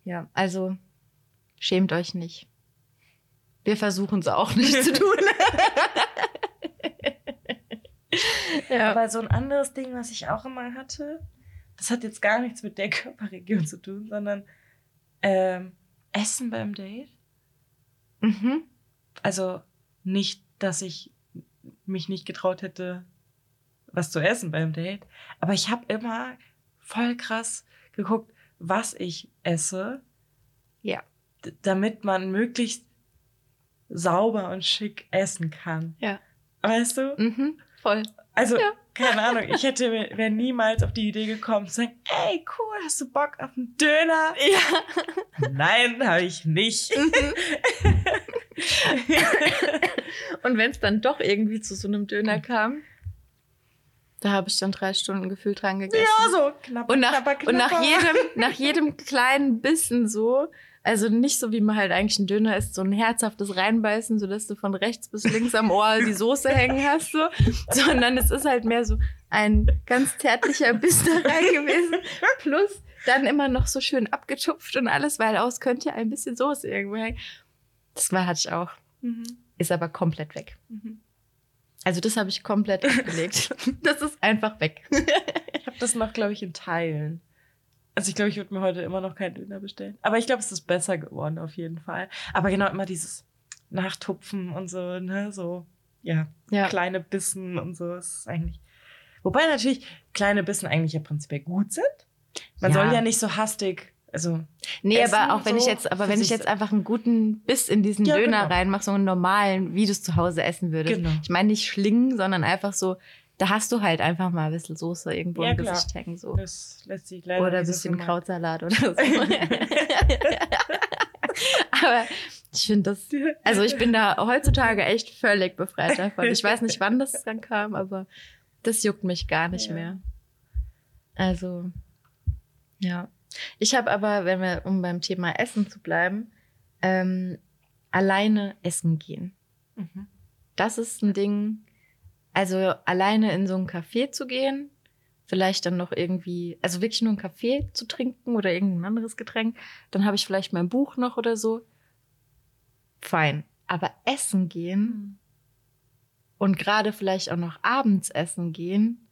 Speaker 2: ja, also schämt euch nicht. Wir versuchen es auch nicht zu tun. ja.
Speaker 1: Aber so ein anderes Ding, was ich auch immer hatte, das hat jetzt gar nichts mit der Körperregion zu tun, sondern ähm, Essen beim Date.
Speaker 2: Mhm.
Speaker 1: Also nicht, dass ich mich nicht getraut hätte, was zu essen beim Date. Aber ich habe immer voll krass geguckt, was ich esse.
Speaker 2: Ja.
Speaker 1: Damit man möglichst sauber und schick essen kann.
Speaker 2: Ja.
Speaker 1: Weißt du?
Speaker 2: Mhm. Voll.
Speaker 1: Also,
Speaker 2: Ja.
Speaker 1: keine Ahnung, ich hätte wäre niemals auf die Idee gekommen zu sagen, ey, cool, hast du Bock auf einen Döner?
Speaker 2: Ja.
Speaker 1: Nein, habe ich nicht.
Speaker 2: Und wenn es dann doch irgendwie zu so einem Döner kam, da habe ich dann drei Stunden gefühlt dran gegessen.
Speaker 1: ja, so knapp,
Speaker 2: Und nach,
Speaker 1: knapper, knapper.
Speaker 2: und nach jedem, nach jedem kleinen Bissen so, also nicht so wie man halt eigentlich ein Döner isst, so ein herzhaftes Reinbeißen, sodass du von rechts bis links am Ohr die Soße hängen hast, so, sondern es ist halt mehr so ein ganz zärtlicher Biss da rein gewesen. Plus dann immer noch so schön abgetupft und alles, weil aus könnte ja ein bisschen Soße irgendwo hängen. Das war, hatte ich auch.
Speaker 1: Mhm.
Speaker 2: Ist aber komplett weg.
Speaker 1: Mhm.
Speaker 2: Also das habe ich komplett abgelegt. Das ist einfach weg.
Speaker 1: Ich habe das noch, glaube ich, in Teilen. Also ich glaube, ich würde mir heute immer noch keinen Döner bestellen. Aber ich glaube, es ist besser geworden auf jeden Fall. Aber genau immer dieses Nachtupfen und so, ne, so, ja,
Speaker 2: Ja.
Speaker 1: kleine Bissen und so ist eigentlich. Wobei natürlich kleine Bissen eigentlich ja prinzipiell gut sind. Man
Speaker 2: Ja.
Speaker 1: soll ja nicht so hastig, also
Speaker 2: Nee, aber auch wenn ich
Speaker 1: so
Speaker 2: jetzt, aber wenn ich jetzt einfach einen guten Biss in diesen
Speaker 1: Ja,
Speaker 2: Döner
Speaker 1: genau.
Speaker 2: reinmache, so einen normalen, wie du es zu Hause essen würdest.
Speaker 1: Genau.
Speaker 2: Ich meine nicht schlingen, sondern einfach so, da hast du halt einfach mal ein bisschen soße irgendwo
Speaker 1: Ja,
Speaker 2: im
Speaker 1: klar.
Speaker 2: Gesicht hängen. So.
Speaker 1: das lässt sich leider
Speaker 2: Oder ein
Speaker 1: so
Speaker 2: bisschen
Speaker 1: vermeiden.
Speaker 2: Krautsalat oder so. aber ich finde das, also ich bin da heutzutage echt völlig befreit davon. Ich weiß nicht, wann das dann kam, aber das juckt mich gar nicht
Speaker 1: Ja.
Speaker 2: mehr. Also, ja. Ich habe aber, wenn wir, um beim Thema Essen zu bleiben, ähm, alleine essen gehen.
Speaker 1: Mhm.
Speaker 2: Das ist ein Ding, also alleine in so ein Café zu gehen, vielleicht dann noch irgendwie, also wirklich nur einen Kaffee zu trinken oder irgendein anderes Getränk, dann habe ich vielleicht mein Buch noch oder so. Fein. Aber essen gehen und gerade vielleicht auch noch abends essen gehen,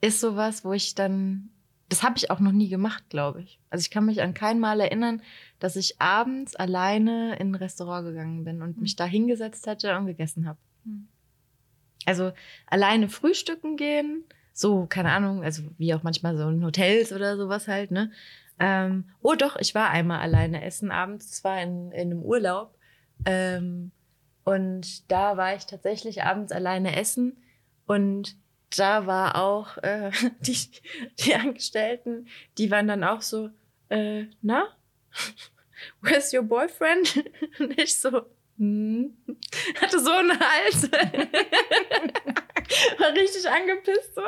Speaker 2: ist sowas, wo ich dann, das habe ich auch noch nie gemacht, glaube ich. Also ich kann mich an kein Mal erinnern, dass ich abends alleine in ein Restaurant gegangen bin und
Speaker 1: Mhm.
Speaker 2: mich da hingesetzt hätte und gegessen habe.
Speaker 1: Mhm.
Speaker 2: Also alleine frühstücken gehen, so, keine Ahnung, also wie auch manchmal so in Hotels oder sowas halt, ne? Ähm, oh doch, ich war einmal alleine essen abends, zwar in, in einem Urlaub. Ähm, und da war ich tatsächlich abends alleine essen und da war auch äh, die, die Angestellten, die waren dann auch so, äh, na, where's your boyfriend? Und ich so, hm, hatte so einen Hals. war richtig angepisst so.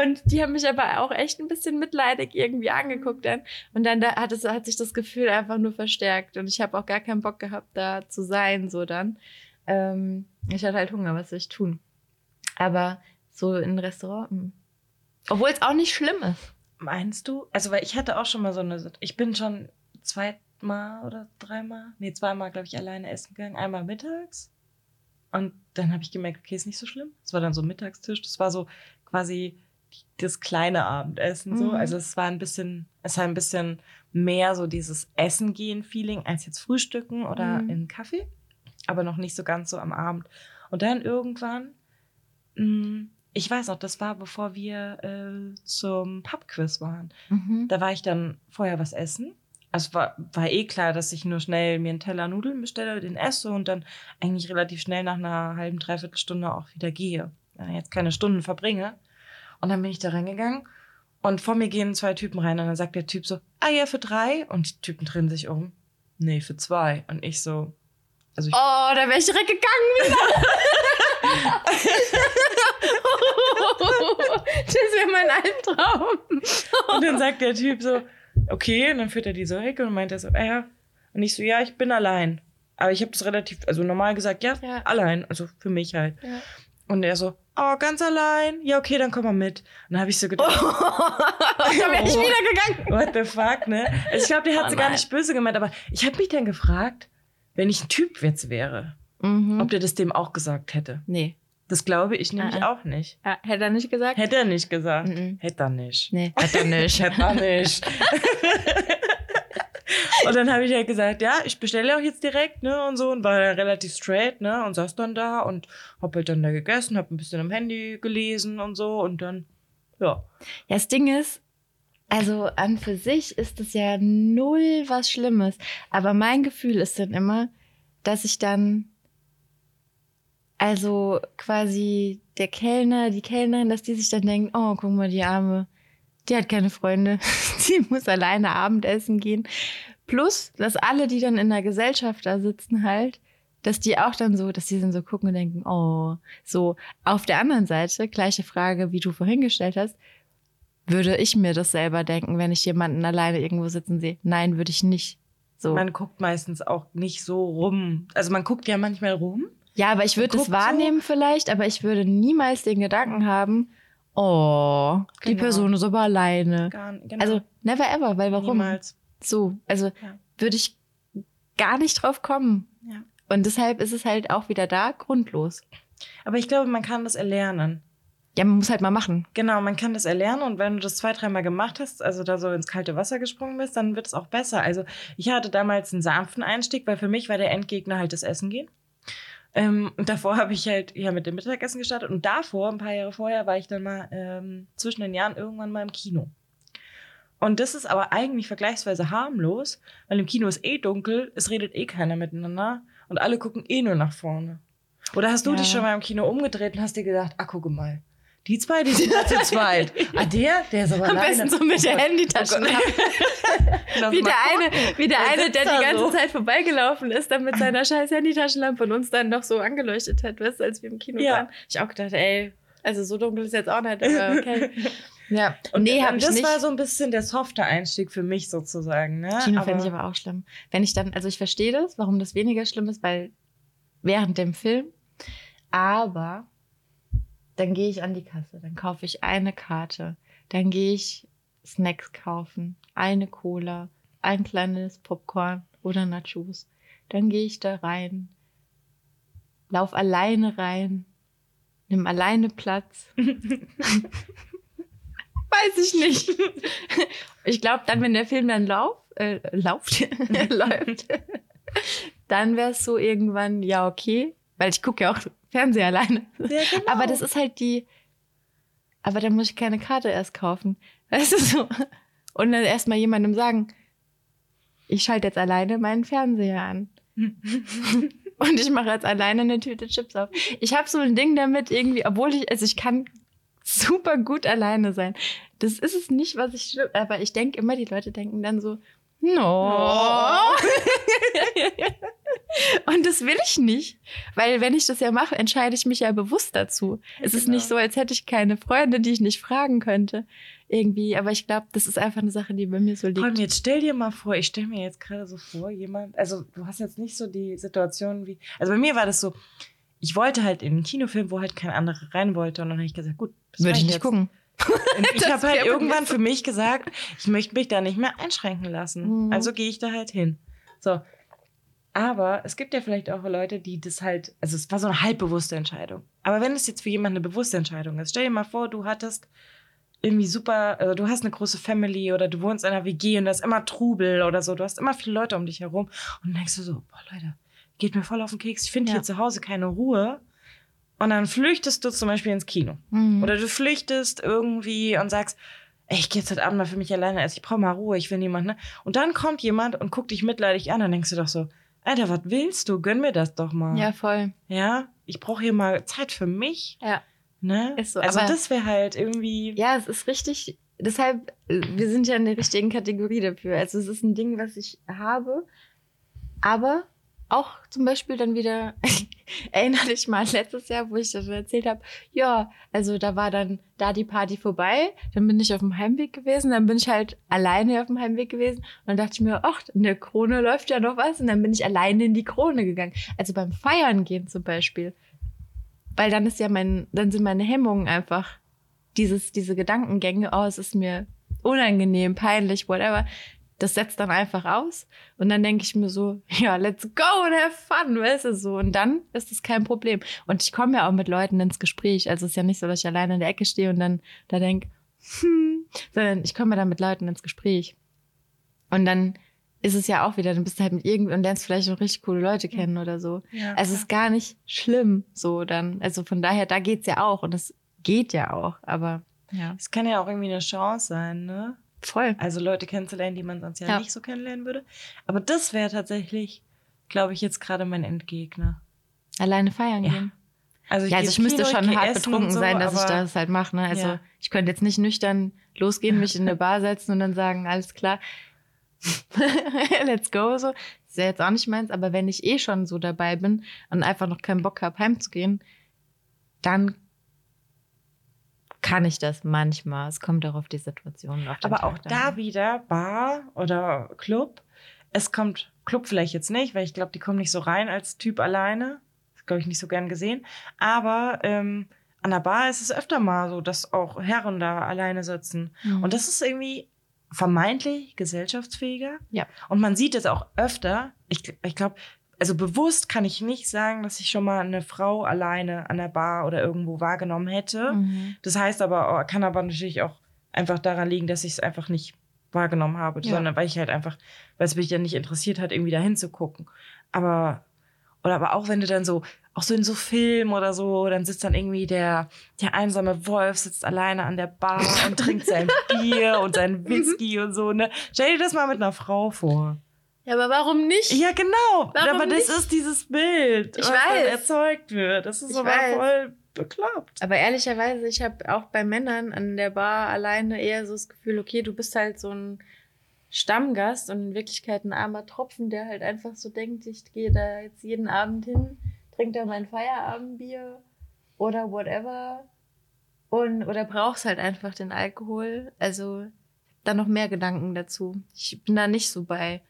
Speaker 2: Und die haben mich aber auch echt ein bisschen mitleidig irgendwie angeguckt dann. Und dann da hat, es, hat sich das Gefühl einfach nur verstärkt. Und ich habe auch gar keinen Bock gehabt, da zu sein, so dann. Ähm, ich hatte halt Hunger, was soll ich tun? Aber so in ein Restaurant. hm. Obwohl es auch nicht schlimm ist.
Speaker 1: Meinst du? Also, weil ich hatte auch schon mal so eine. Ich bin schon zweimal oder dreimal, nee, zweimal, glaube ich, alleine essen gegangen. Einmal mittags. Und dann habe ich gemerkt, okay, ist nicht so schlimm. Es war dann so ein Mittagstisch. Das war so quasi das kleine Abendessen so.
Speaker 2: Mhm.
Speaker 1: Also es war ein bisschen, es war ein bisschen mehr so dieses Essen gehen Feeling als jetzt Frühstücken oder
Speaker 2: Mhm.
Speaker 1: in Kaffee, aber noch nicht so ganz so am Abend. Und dann irgendwann, mh, ich weiß noch, das war bevor wir äh, zum Pubquiz waren.
Speaker 2: Mhm.
Speaker 1: Da war ich dann vorher was essen. Also war, war eh klar, dass ich nur schnell mir einen Teller Nudeln bestelle, den esse und dann eigentlich relativ schnell nach einer halben, dreiviertel Stunde auch wieder gehe. Ja, jetzt keine Stunden verbringe. Und dann bin ich da reingegangen und vor mir gehen zwei Typen rein und dann sagt der Typ so, ah ja, für drei. Und die Typen drehen sich um. Nee, für zwei. Und ich so, also ich,
Speaker 2: Oh, da wäre ich direkt gegangen wieder. das wäre mein Albtraum.
Speaker 1: Und dann sagt der Typ so, okay, und dann führt er die so weg und meint er so, ah ja. Und ich so, ja, ich bin allein. Aber ich habe das relativ, also normal gesagt, ja,
Speaker 2: Ja.
Speaker 1: allein, also für mich halt.
Speaker 2: Ja.
Speaker 1: Und er so, oh, ganz allein? Ja, okay, dann komm mal mit. Und dann habe ich so gedacht,
Speaker 2: da wäre ich wieder gegangen.
Speaker 1: what the fuck, ne? Also ich glaube, der hat
Speaker 2: Oh
Speaker 1: sie gar nicht böse gemeint, aber ich habe mich dann gefragt, wenn ich ein Typ jetzt wäre,
Speaker 2: Mhm.
Speaker 1: ob der das dem auch gesagt hätte.
Speaker 2: Nee.
Speaker 1: Das glaube ich nämlich
Speaker 2: Ah, ah.
Speaker 1: auch nicht.
Speaker 2: Ja, hätte er nicht gesagt?
Speaker 1: Hätte er nicht gesagt.
Speaker 2: Mhm.
Speaker 1: Hätte er nicht.
Speaker 2: Nee, hat er nicht.
Speaker 1: Hätte er nicht. und dann habe ich halt gesagt, ja, ich bestelle auch jetzt direkt, ne, und so, und war dann relativ straight, ne, und saß dann da und hab halt dann da gegessen, hab ein bisschen am Handy gelesen und so, und dann, ja.
Speaker 2: Ja, das Ding ist, also an für sich ist es ja null was Schlimmes. Aber mein Gefühl ist dann immer, dass ich dann, also quasi der Kellner, die Kellnerin, dass die sich dann denken, oh, guck mal, die Arme, die hat keine Freunde, sie muss alleine Abendessen gehen. Plus, dass alle, die dann in der Gesellschaft da sitzen halt, dass die auch dann so, dass die dann so gucken und denken, oh, so. Auf der anderen Seite, gleiche Frage, wie du vorhin gestellt hast, würde ich mir das selber denken, wenn ich jemanden alleine irgendwo sitzen sehe? Nein, würde ich nicht. So.
Speaker 1: Man guckt meistens auch nicht so rum. Also man guckt ja manchmal rum.
Speaker 2: Ja, aber ich würde es wahrnehmen so. vielleicht, aber ich würde niemals den Gedanken haben, oh, genau. die Person ist aber alleine. Gar, genau. Also never ever, weil warum? Niemals. So, also ja. würde ich gar nicht drauf kommen. Ja. Und deshalb ist es halt auch wieder da grundlos.
Speaker 1: Aber ich glaube, man kann das erlernen.
Speaker 2: Ja, man muss halt mal machen.
Speaker 1: Genau, man kann das erlernen und wenn du das zwei, dreimal gemacht hast, also da so ins kalte Wasser gesprungen bist, dann wird es auch besser. Also ich hatte damals einen sanften Einstieg, weil für mich war der Endgegner halt das Essen gehen. Ähm, und davor habe ich halt ja mit dem Mittagessen gestartet und davor, ein paar Jahre vorher, war ich dann mal ähm, zwischen den Jahren irgendwann mal im Kino. Und das ist aber eigentlich vergleichsweise harmlos, weil im Kino ist eh dunkel, es redet eh keiner miteinander und alle gucken eh nur nach vorne. Oder hast du ja. dich schon mal im Kino umgedreht und hast dir gedacht, ach guck mal, die zwei, die sind zu zweit. Ah, der, der ist aber
Speaker 2: Am
Speaker 1: alleine.
Speaker 2: besten so mit oh der Handytasche. Oh wie der eine, wie der, der eine, der die ganze so. Zeit vorbeigelaufen ist, dann mit seiner scheiß Handytaschenlampe und uns dann noch so angeleuchtet hat, weißt du, als wir im Kino ja. waren. Ich auch gedacht, ey, also so dunkel ist jetzt auch nicht, aber okay.
Speaker 1: Ja, und nee, hab ich das nicht. war so ein bisschen der softe Einstieg für mich sozusagen. Ne?
Speaker 2: Kino fände ich aber auch schlimm. Wenn ich dann, also ich verstehe das, warum das weniger schlimm ist, weil während dem Film, aber dann gehe ich an die Kasse, dann kaufe ich eine Karte, dann gehe ich Snacks kaufen, eine Cola, ein kleines Popcorn oder Nachos. Dann gehe ich da rein, lauf alleine rein, nimm alleine Platz. Weiß ich nicht. Ich glaube, dann, wenn der Film dann lauf, äh, lauft, läuft, dann wäre es so irgendwann, ja, okay, weil ich gucke ja auch Fernseher alleine. Ja, genau. Aber das ist halt die. Aber dann muss ich keine Karte erst kaufen. Weißt du so? Und dann erstmal jemandem sagen, ich schalte jetzt alleine meinen Fernseher an. und ich mache jetzt alleine eine Tüte Chips auf. Ich habe so ein Ding damit irgendwie, obwohl ich, also ich kann super gut alleine sein. Das ist es nicht, was ich, aber ich denke immer, die Leute denken dann so, no. Oh. Und das will ich nicht. Weil wenn ich das ja mache, entscheide ich mich ja bewusst dazu. Es genau. ist nicht so, als hätte ich keine Freunde, die ich nicht fragen könnte. Irgendwie. Aber ich glaube, das ist einfach eine Sache, die bei mir so liegt.
Speaker 1: Und jetzt stell dir mal vor, ich stelle mir jetzt gerade so vor, jemand, also du hast jetzt nicht so die Situation wie, also bei mir war das so, ich wollte halt in einen Kinofilm, wo halt kein anderer rein wollte. Und dann habe ich gesagt, gut,
Speaker 2: würde ich nicht jetzt. gucken.
Speaker 1: ich habe halt irgendwann für mich gesagt, ich möchte mich da nicht mehr einschränken lassen. Mhm. Also gehe ich da halt hin. So, aber es gibt ja vielleicht auch Leute, die das halt, also es war so eine halbbewusste Entscheidung. Aber wenn es jetzt für jemanden eine bewusste Entscheidung ist, stell dir mal vor, du hattest irgendwie super, also du hast eine große Family oder du wohnst in einer WG und da ist immer Trubel oder so, du hast immer viele Leute um dich herum und dann denkst du so, boah Leute, geht mir voll auf den Keks, ich finde ja. hier zu Hause keine Ruhe. Und dann flüchtest du zum Beispiel ins Kino. Mhm. Oder du flüchtest irgendwie und sagst, ey, ich gehe jetzt heute Abend mal für mich alleine essen, ich brauche mal Ruhe, ich will niemanden. Ne? Und dann kommt jemand und guckt dich mitleidig an, dann denkst du doch so, Alter, was willst du? Gönn mir das doch mal.
Speaker 2: Ja, voll.
Speaker 1: Ja, ich brauche hier mal Zeit für mich.
Speaker 2: Ja.
Speaker 1: Ne? Ist so. Also aber das wäre halt irgendwie.
Speaker 2: Ja, es ist richtig. Deshalb, wir sind ja in der richtigen Kategorie dafür. Also es ist ein Ding, was ich habe. Aber auch zum Beispiel dann wieder, erinnere dich mal letztes Jahr, wo ich das erzählt habe, ja, also da war dann da die Party vorbei, dann bin ich auf dem Heimweg gewesen, dann bin ich halt alleine auf dem Heimweg gewesen und dann dachte ich mir, ach, in der Krone läuft ja noch was und dann bin ich alleine in die Krone gegangen. Also beim Feiern gehen zum Beispiel. Weil dann ist ja mein, dann sind meine Hemmungen einfach dieses, diese Gedankengänge, oh, es ist mir unangenehm, peinlich, whatever das setzt dann einfach aus. Und dann denke ich mir so, ja, let's go and have fun, weißt du so. Und dann ist es kein Problem. Und ich komme ja auch mit Leuten ins Gespräch. Also es ist ja nicht so, dass ich alleine in der Ecke stehe und dann da denke, hm, sondern ich komme dann mit Leuten ins Gespräch. Und dann ist es ja auch wieder, dann bist du halt mit irgend und lernst vielleicht noch richtig coole Leute kennen oder so.
Speaker 1: Ja,
Speaker 2: Also es ist gar nicht schlimm so dann. Also von daher, da geht's ja auch und es geht ja auch, aber ja.
Speaker 1: Es kann ja auch irgendwie eine Chance sein, ne?
Speaker 2: Voll.
Speaker 1: Also Leute kennenzulernen, die man sonst ja,
Speaker 2: Ja.
Speaker 1: nicht so kennenlernen würde. Aber das wäre tatsächlich, glaube ich, jetzt gerade mein Endgegner.
Speaker 2: Alleine feiern
Speaker 1: Ja.
Speaker 2: gehen.
Speaker 1: Also
Speaker 2: ja, also ich müsste
Speaker 1: Kino,
Speaker 2: schon hart betrunken
Speaker 1: so,
Speaker 2: sein, dass ich das halt mache. Ne? Also
Speaker 1: Ja.
Speaker 2: ich könnte jetzt nicht nüchtern losgehen, mich in eine Bar setzen und dann sagen, alles klar, let's go. So. Das ist ja jetzt auch nicht meins, aber wenn ich eh schon so dabei bin und einfach noch keinen Bock habe, heimzugehen, dann kann ich das manchmal. Es kommt auch auf die Situation. Auf
Speaker 1: Aber
Speaker 2: Tag
Speaker 1: auch da
Speaker 2: an.
Speaker 1: wieder Bar oder Club. Es kommt Club vielleicht jetzt nicht, weil ich glaube, die kommen nicht so rein als Typ alleine. Das glaube ich nicht so gern gesehen. Aber ähm, an der Bar ist es öfter mal so, dass auch Herren da alleine sitzen.
Speaker 2: Mhm.
Speaker 1: Und das ist irgendwie vermeintlich gesellschaftsfähiger.
Speaker 2: Ja.
Speaker 1: Und man sieht es auch öfter. Ich, ich glaube, also bewusst kann ich nicht sagen, dass ich schon mal eine Frau alleine an der Bar oder irgendwo wahrgenommen hätte.
Speaker 2: Mhm.
Speaker 1: Das heißt aber, oh, kann aber natürlich auch einfach daran liegen, dass ich es einfach nicht wahrgenommen habe,
Speaker 2: Ja.
Speaker 1: sondern weil ich halt einfach, weil es mich dann nicht interessiert hat, irgendwie da hinzugucken. Aber, oder aber auch wenn du dann so, auch so in so Filmen oder so, dann sitzt dann irgendwie der, der einsame Wolf sitzt alleine an der Bar und trinkt sein Bier und sein Whisky und so, ne? Stell dir das mal mit einer Frau vor.
Speaker 2: Ja, aber warum nicht?
Speaker 1: Ja, genau.
Speaker 2: Warum
Speaker 1: aber das
Speaker 2: nicht?
Speaker 1: ist dieses Bild,
Speaker 2: Ich
Speaker 1: was
Speaker 2: weiß.
Speaker 1: erzeugt wird. Das ist
Speaker 2: Ich
Speaker 1: aber
Speaker 2: weiß.
Speaker 1: voll bekloppt.
Speaker 2: Aber ehrlicherweise, ich habe auch bei Männern an der Bar alleine eher so das Gefühl, okay, du bist halt so ein Stammgast und in Wirklichkeit ein armer Tropfen, der halt einfach so denkt, ich gehe da jetzt jeden Abend hin, trinke da mein Feierabendbier oder whatever und oder brauchst halt einfach den Alkohol. Also da noch mehr Gedanken dazu. Ich bin da nicht so bei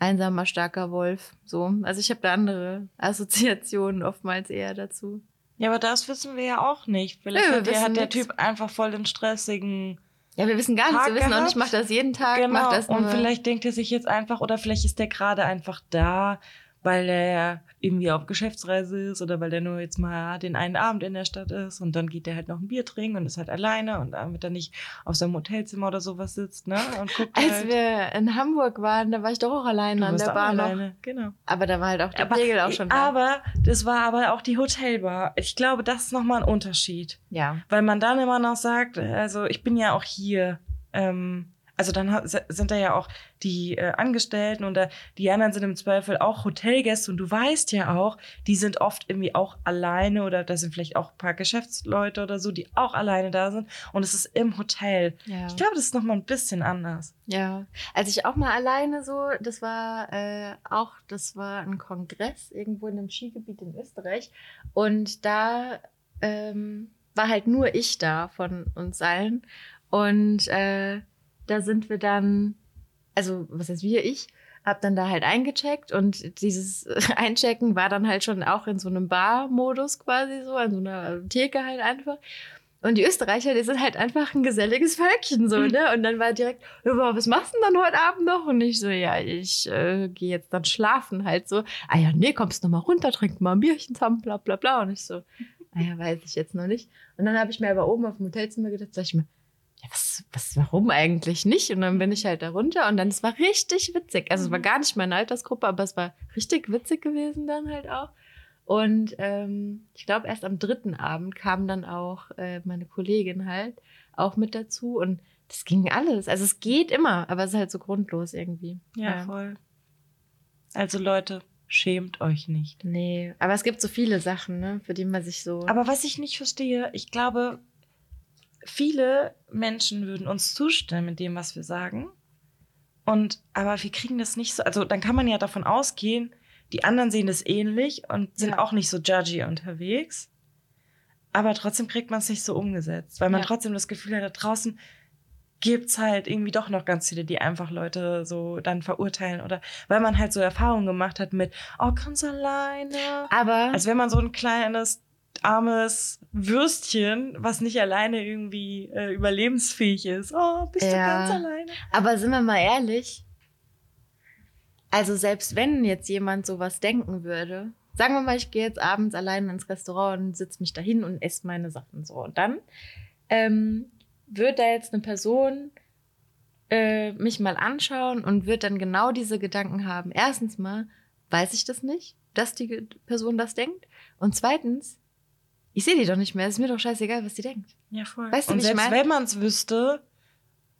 Speaker 2: einsamer starker Wolf. So, also ich habe da andere Assoziationen oftmals eher dazu.
Speaker 1: Ja, aber das wissen wir ja auch nicht. Vielleicht
Speaker 2: wir
Speaker 1: hat, der, hat der. Typ einfach voll den stressigen.
Speaker 2: Ja, wir wissen gar nichts. Wir wissen auch nicht, macht das jeden Tag,
Speaker 1: genau.
Speaker 2: macht das nur.
Speaker 1: Und vielleicht denkt er sich jetzt einfach, oder vielleicht ist der gerade einfach da, weil er irgendwie auf Geschäftsreise ist oder weil der nur jetzt mal den einen Abend in der Stadt ist und dann geht der halt noch ein Bier trinken und ist halt alleine und damit er nicht auf seinem Hotelzimmer oder sowas sitzt, ne? Und guckt
Speaker 2: Als
Speaker 1: halt.
Speaker 2: wir in Hamburg waren, da war ich doch auch alleine an der Bar noch.
Speaker 1: alleine. Genau.
Speaker 2: Aber da war halt auch der
Speaker 1: Aber,
Speaker 2: Pegel auch schon da.
Speaker 1: aber das war aber auch die Hotelbar. Ich glaube, das ist nochmal ein Unterschied.
Speaker 2: ja.
Speaker 1: Weil man dann immer noch sagt, also ich bin ja auch hier. Ähm, also dann sind da ja auch die äh, Angestellten und da, die anderen sind im Zweifel auch Hotelgäste und du weißt ja auch, die sind oft irgendwie auch alleine oder da sind vielleicht auch ein paar Geschäftsleute oder so, die auch alleine da sind und es ist im Hotel.
Speaker 2: Ja.
Speaker 1: Ich glaube, das ist nochmal ein bisschen anders.
Speaker 2: ja. Als ich auch mal alleine so, das war äh, auch, das war ein Kongress irgendwo in einem Skigebiet in Österreich. Und da ähm, war halt nur ich da von uns allen. Und äh, da sind wir dann, also was heißt wir, ich, hab dann da halt eingecheckt und dieses Einchecken war dann halt schon auch in so einem Bar-Modus quasi so, an so einer Theke halt einfach. Und die Österreicher, die sind halt einfach ein geselliges Völkchen so, ne? Und dann war direkt, was machst du denn dann heute Abend noch? Und ich so, ja, ich äh, gehe jetzt dann schlafen halt so. Ah ja, nee, kommst du noch mal runter, trink mal ein Bierchen zusammen, bla bla bla. Und ich so, ah ja, weiß ich jetzt noch nicht. Und dann habe ich mir aber oben auf dem Hotelzimmer gedacht, sag ich mir, ja, was, was, warum eigentlich nicht? Und dann bin ich halt da runter und dann, es war richtig witzig. Also es war gar nicht meine Altersgruppe, aber es war richtig witzig gewesen dann halt auch. Und ähm, ich glaube, erst am dritten Abend kam dann auch äh, meine Kollegin halt auch mit dazu und das ging alles. Also es geht immer, aber es ist halt so grundlos irgendwie.
Speaker 1: Ja, voll. Also Leute, schämt euch nicht.
Speaker 2: Nee, aber es gibt so viele Sachen, ne, für die man sich so.
Speaker 1: Aber was ich nicht verstehe, ich glaube, viele Menschen würden uns zustimmen mit dem, was wir sagen. Und aber wir kriegen das nicht so. Also dann kann man ja davon ausgehen, die anderen sehen das ähnlich und sind
Speaker 2: Ja.
Speaker 1: auch nicht so judgy unterwegs. Aber trotzdem kriegt man es nicht so umgesetzt, weil man
Speaker 2: Ja.
Speaker 1: trotzdem das Gefühl hat, da draußen gibt's halt irgendwie doch noch ganz viele, die einfach Leute so dann verurteilen oder weil man halt so Erfahrungen gemacht hat mit, oh, ganz alleine.
Speaker 2: aber
Speaker 1: Als wenn man so ein kleines, armes Würstchen, was nicht alleine irgendwie äh, überlebensfähig ist. Oh, bist du
Speaker 2: Ja.
Speaker 1: ganz alleine?
Speaker 2: Aber sind wir mal ehrlich, also selbst wenn jetzt jemand sowas denken würde, sagen wir mal, ich gehe jetzt abends alleine ins Restaurant und sitze mich dahin und esse meine Sachen so. Und dann ähm, wird da jetzt eine Person äh, mich mal anschauen und wird dann genau diese Gedanken haben. Erstens mal weiß ich das nicht, dass die Person das denkt. Und zweitens, ich sehe die doch nicht mehr. Es ist mir doch scheißegal, was die denkt.
Speaker 1: Ja, voll.
Speaker 2: Weißt du,
Speaker 1: Und
Speaker 2: wie ich
Speaker 1: selbst
Speaker 2: mein?
Speaker 1: wenn man es wüsste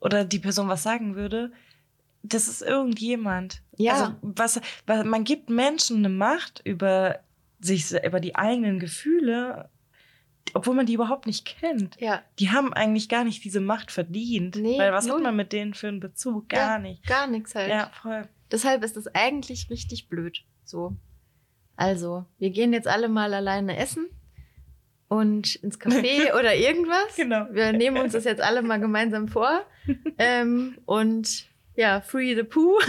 Speaker 1: oder die Person was sagen würde, das ist irgendjemand.
Speaker 2: Ja.
Speaker 1: Also, was, was, man gibt Menschen eine Macht über sich, über die eigenen Gefühle, obwohl man die überhaupt nicht kennt.
Speaker 2: Ja,
Speaker 1: Die haben eigentlich gar nicht diese Macht verdient.
Speaker 2: Nee,
Speaker 1: weil was
Speaker 2: null.
Speaker 1: hat man mit denen für einen Bezug? Gar
Speaker 2: Ja.
Speaker 1: nicht.
Speaker 2: gar nichts halt.
Speaker 1: Ja, voll.
Speaker 2: Deshalb ist das eigentlich richtig blöd. So. Also, wir gehen jetzt alle mal alleine essen und ins Café oder irgendwas.
Speaker 1: Genau.
Speaker 2: Wir nehmen uns das jetzt alle mal gemeinsam vor. ähm, und ja, Free the Pooh.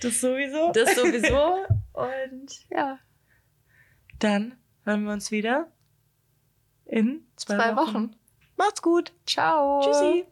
Speaker 1: Das sowieso.
Speaker 2: das sowieso. Und ja,
Speaker 1: Dann hören wir uns wieder in zwei,
Speaker 2: zwei
Speaker 1: Wochen.
Speaker 2: Wochen.
Speaker 1: Macht's gut.
Speaker 2: Ciao.
Speaker 1: Tschüssi.